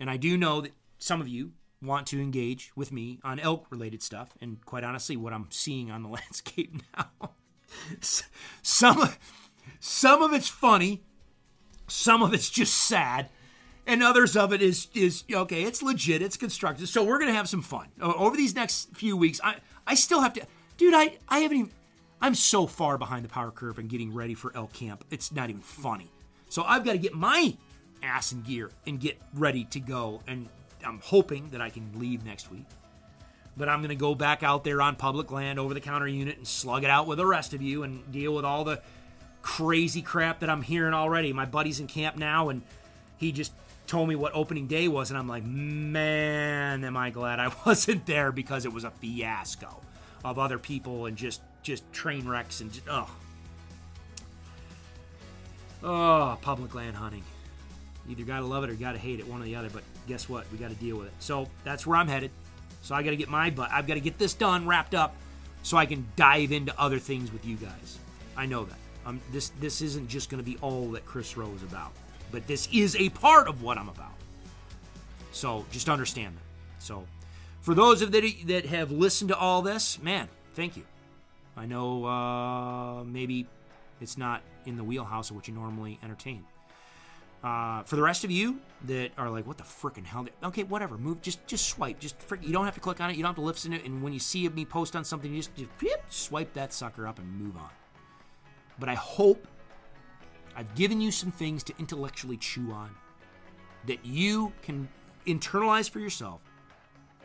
And I do know that some of you want to engage with me on elk related stuff. And quite honestly, what I'm seeing on the landscape now, some, some of it's funny, some of it's just sad and others of it is is okay. It's legit. It's constructive. So we're gonna have some fun over these next few weeks. I I still have to, dude. I I haven't even. I'm so far behind the power curve and getting ready for elk camp. It's not even funny. So I've got to get my ass in gear and get ready to go. And I'm hoping that I can leave next week. But I'm going to go back out there on public land over the counter unit and slug it out with the rest of you and deal with all the crazy crap that I'm hearing already. My buddy's in camp now and he just told me what opening day was, and I'm like, man, am I glad I wasn't there because it was a fiasco of other people and just just train wrecks and just, oh, oh, public land hunting. Either gotta love it or gotta hate it, one or the other. But guess what? We got to deal with it. So that's where I'm headed. So I got to get my butt. I've got to get this done, wrapped up, so I can dive into other things with you guys. I know that. Um, this this isn't just to be all that Chris Rowe is about but this is a part of what I'm about. So just understand that. So for those of that that have listened to all this, man, thank you. I know uh, maybe it's not in the wheelhouse of what you normally entertain. Uh, for the rest of you that are like, what the frickin' hell? Okay, whatever. Move. Just just swipe. Just frick. You don't have to click on it. You don't have to listen to it. And when you see me post on something, you just, just swipe that sucker up and move on. But I hope I've given you some things to intellectually chew on that you can internalize for yourself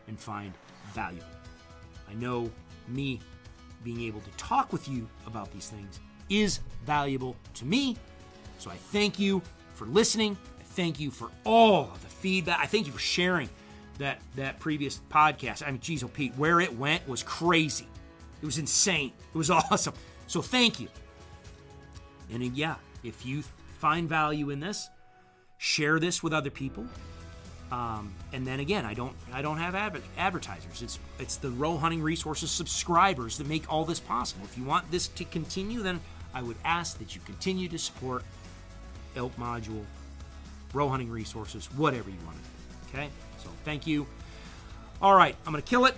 and find valuable. I know me being able to talk with you about these things is valuable to me. So I thank you for listening. I thank you for all of the feedback. I thank you for sharing that that previous podcast. I mean, geez, oh Pete, where it went was crazy. It was insane. It was awesome. So thank you. And uh, yeah, if you find value in this, share this with other people. Um, and then again, I don't I don't have adver- advertisers. It's it's the Rowe Hunting Resources subscribers that make all this possible. If you want this to continue, then I would ask that you continue to support Elk Module, Rowe Hunting Resources, whatever you want to do. Okay, so thank you. All right, I'm gonna kill it.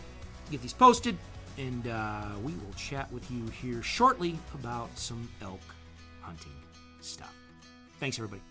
Get these posted, and uh, we will chat with you here shortly about some elk hunting stuff. Thanks, everybody.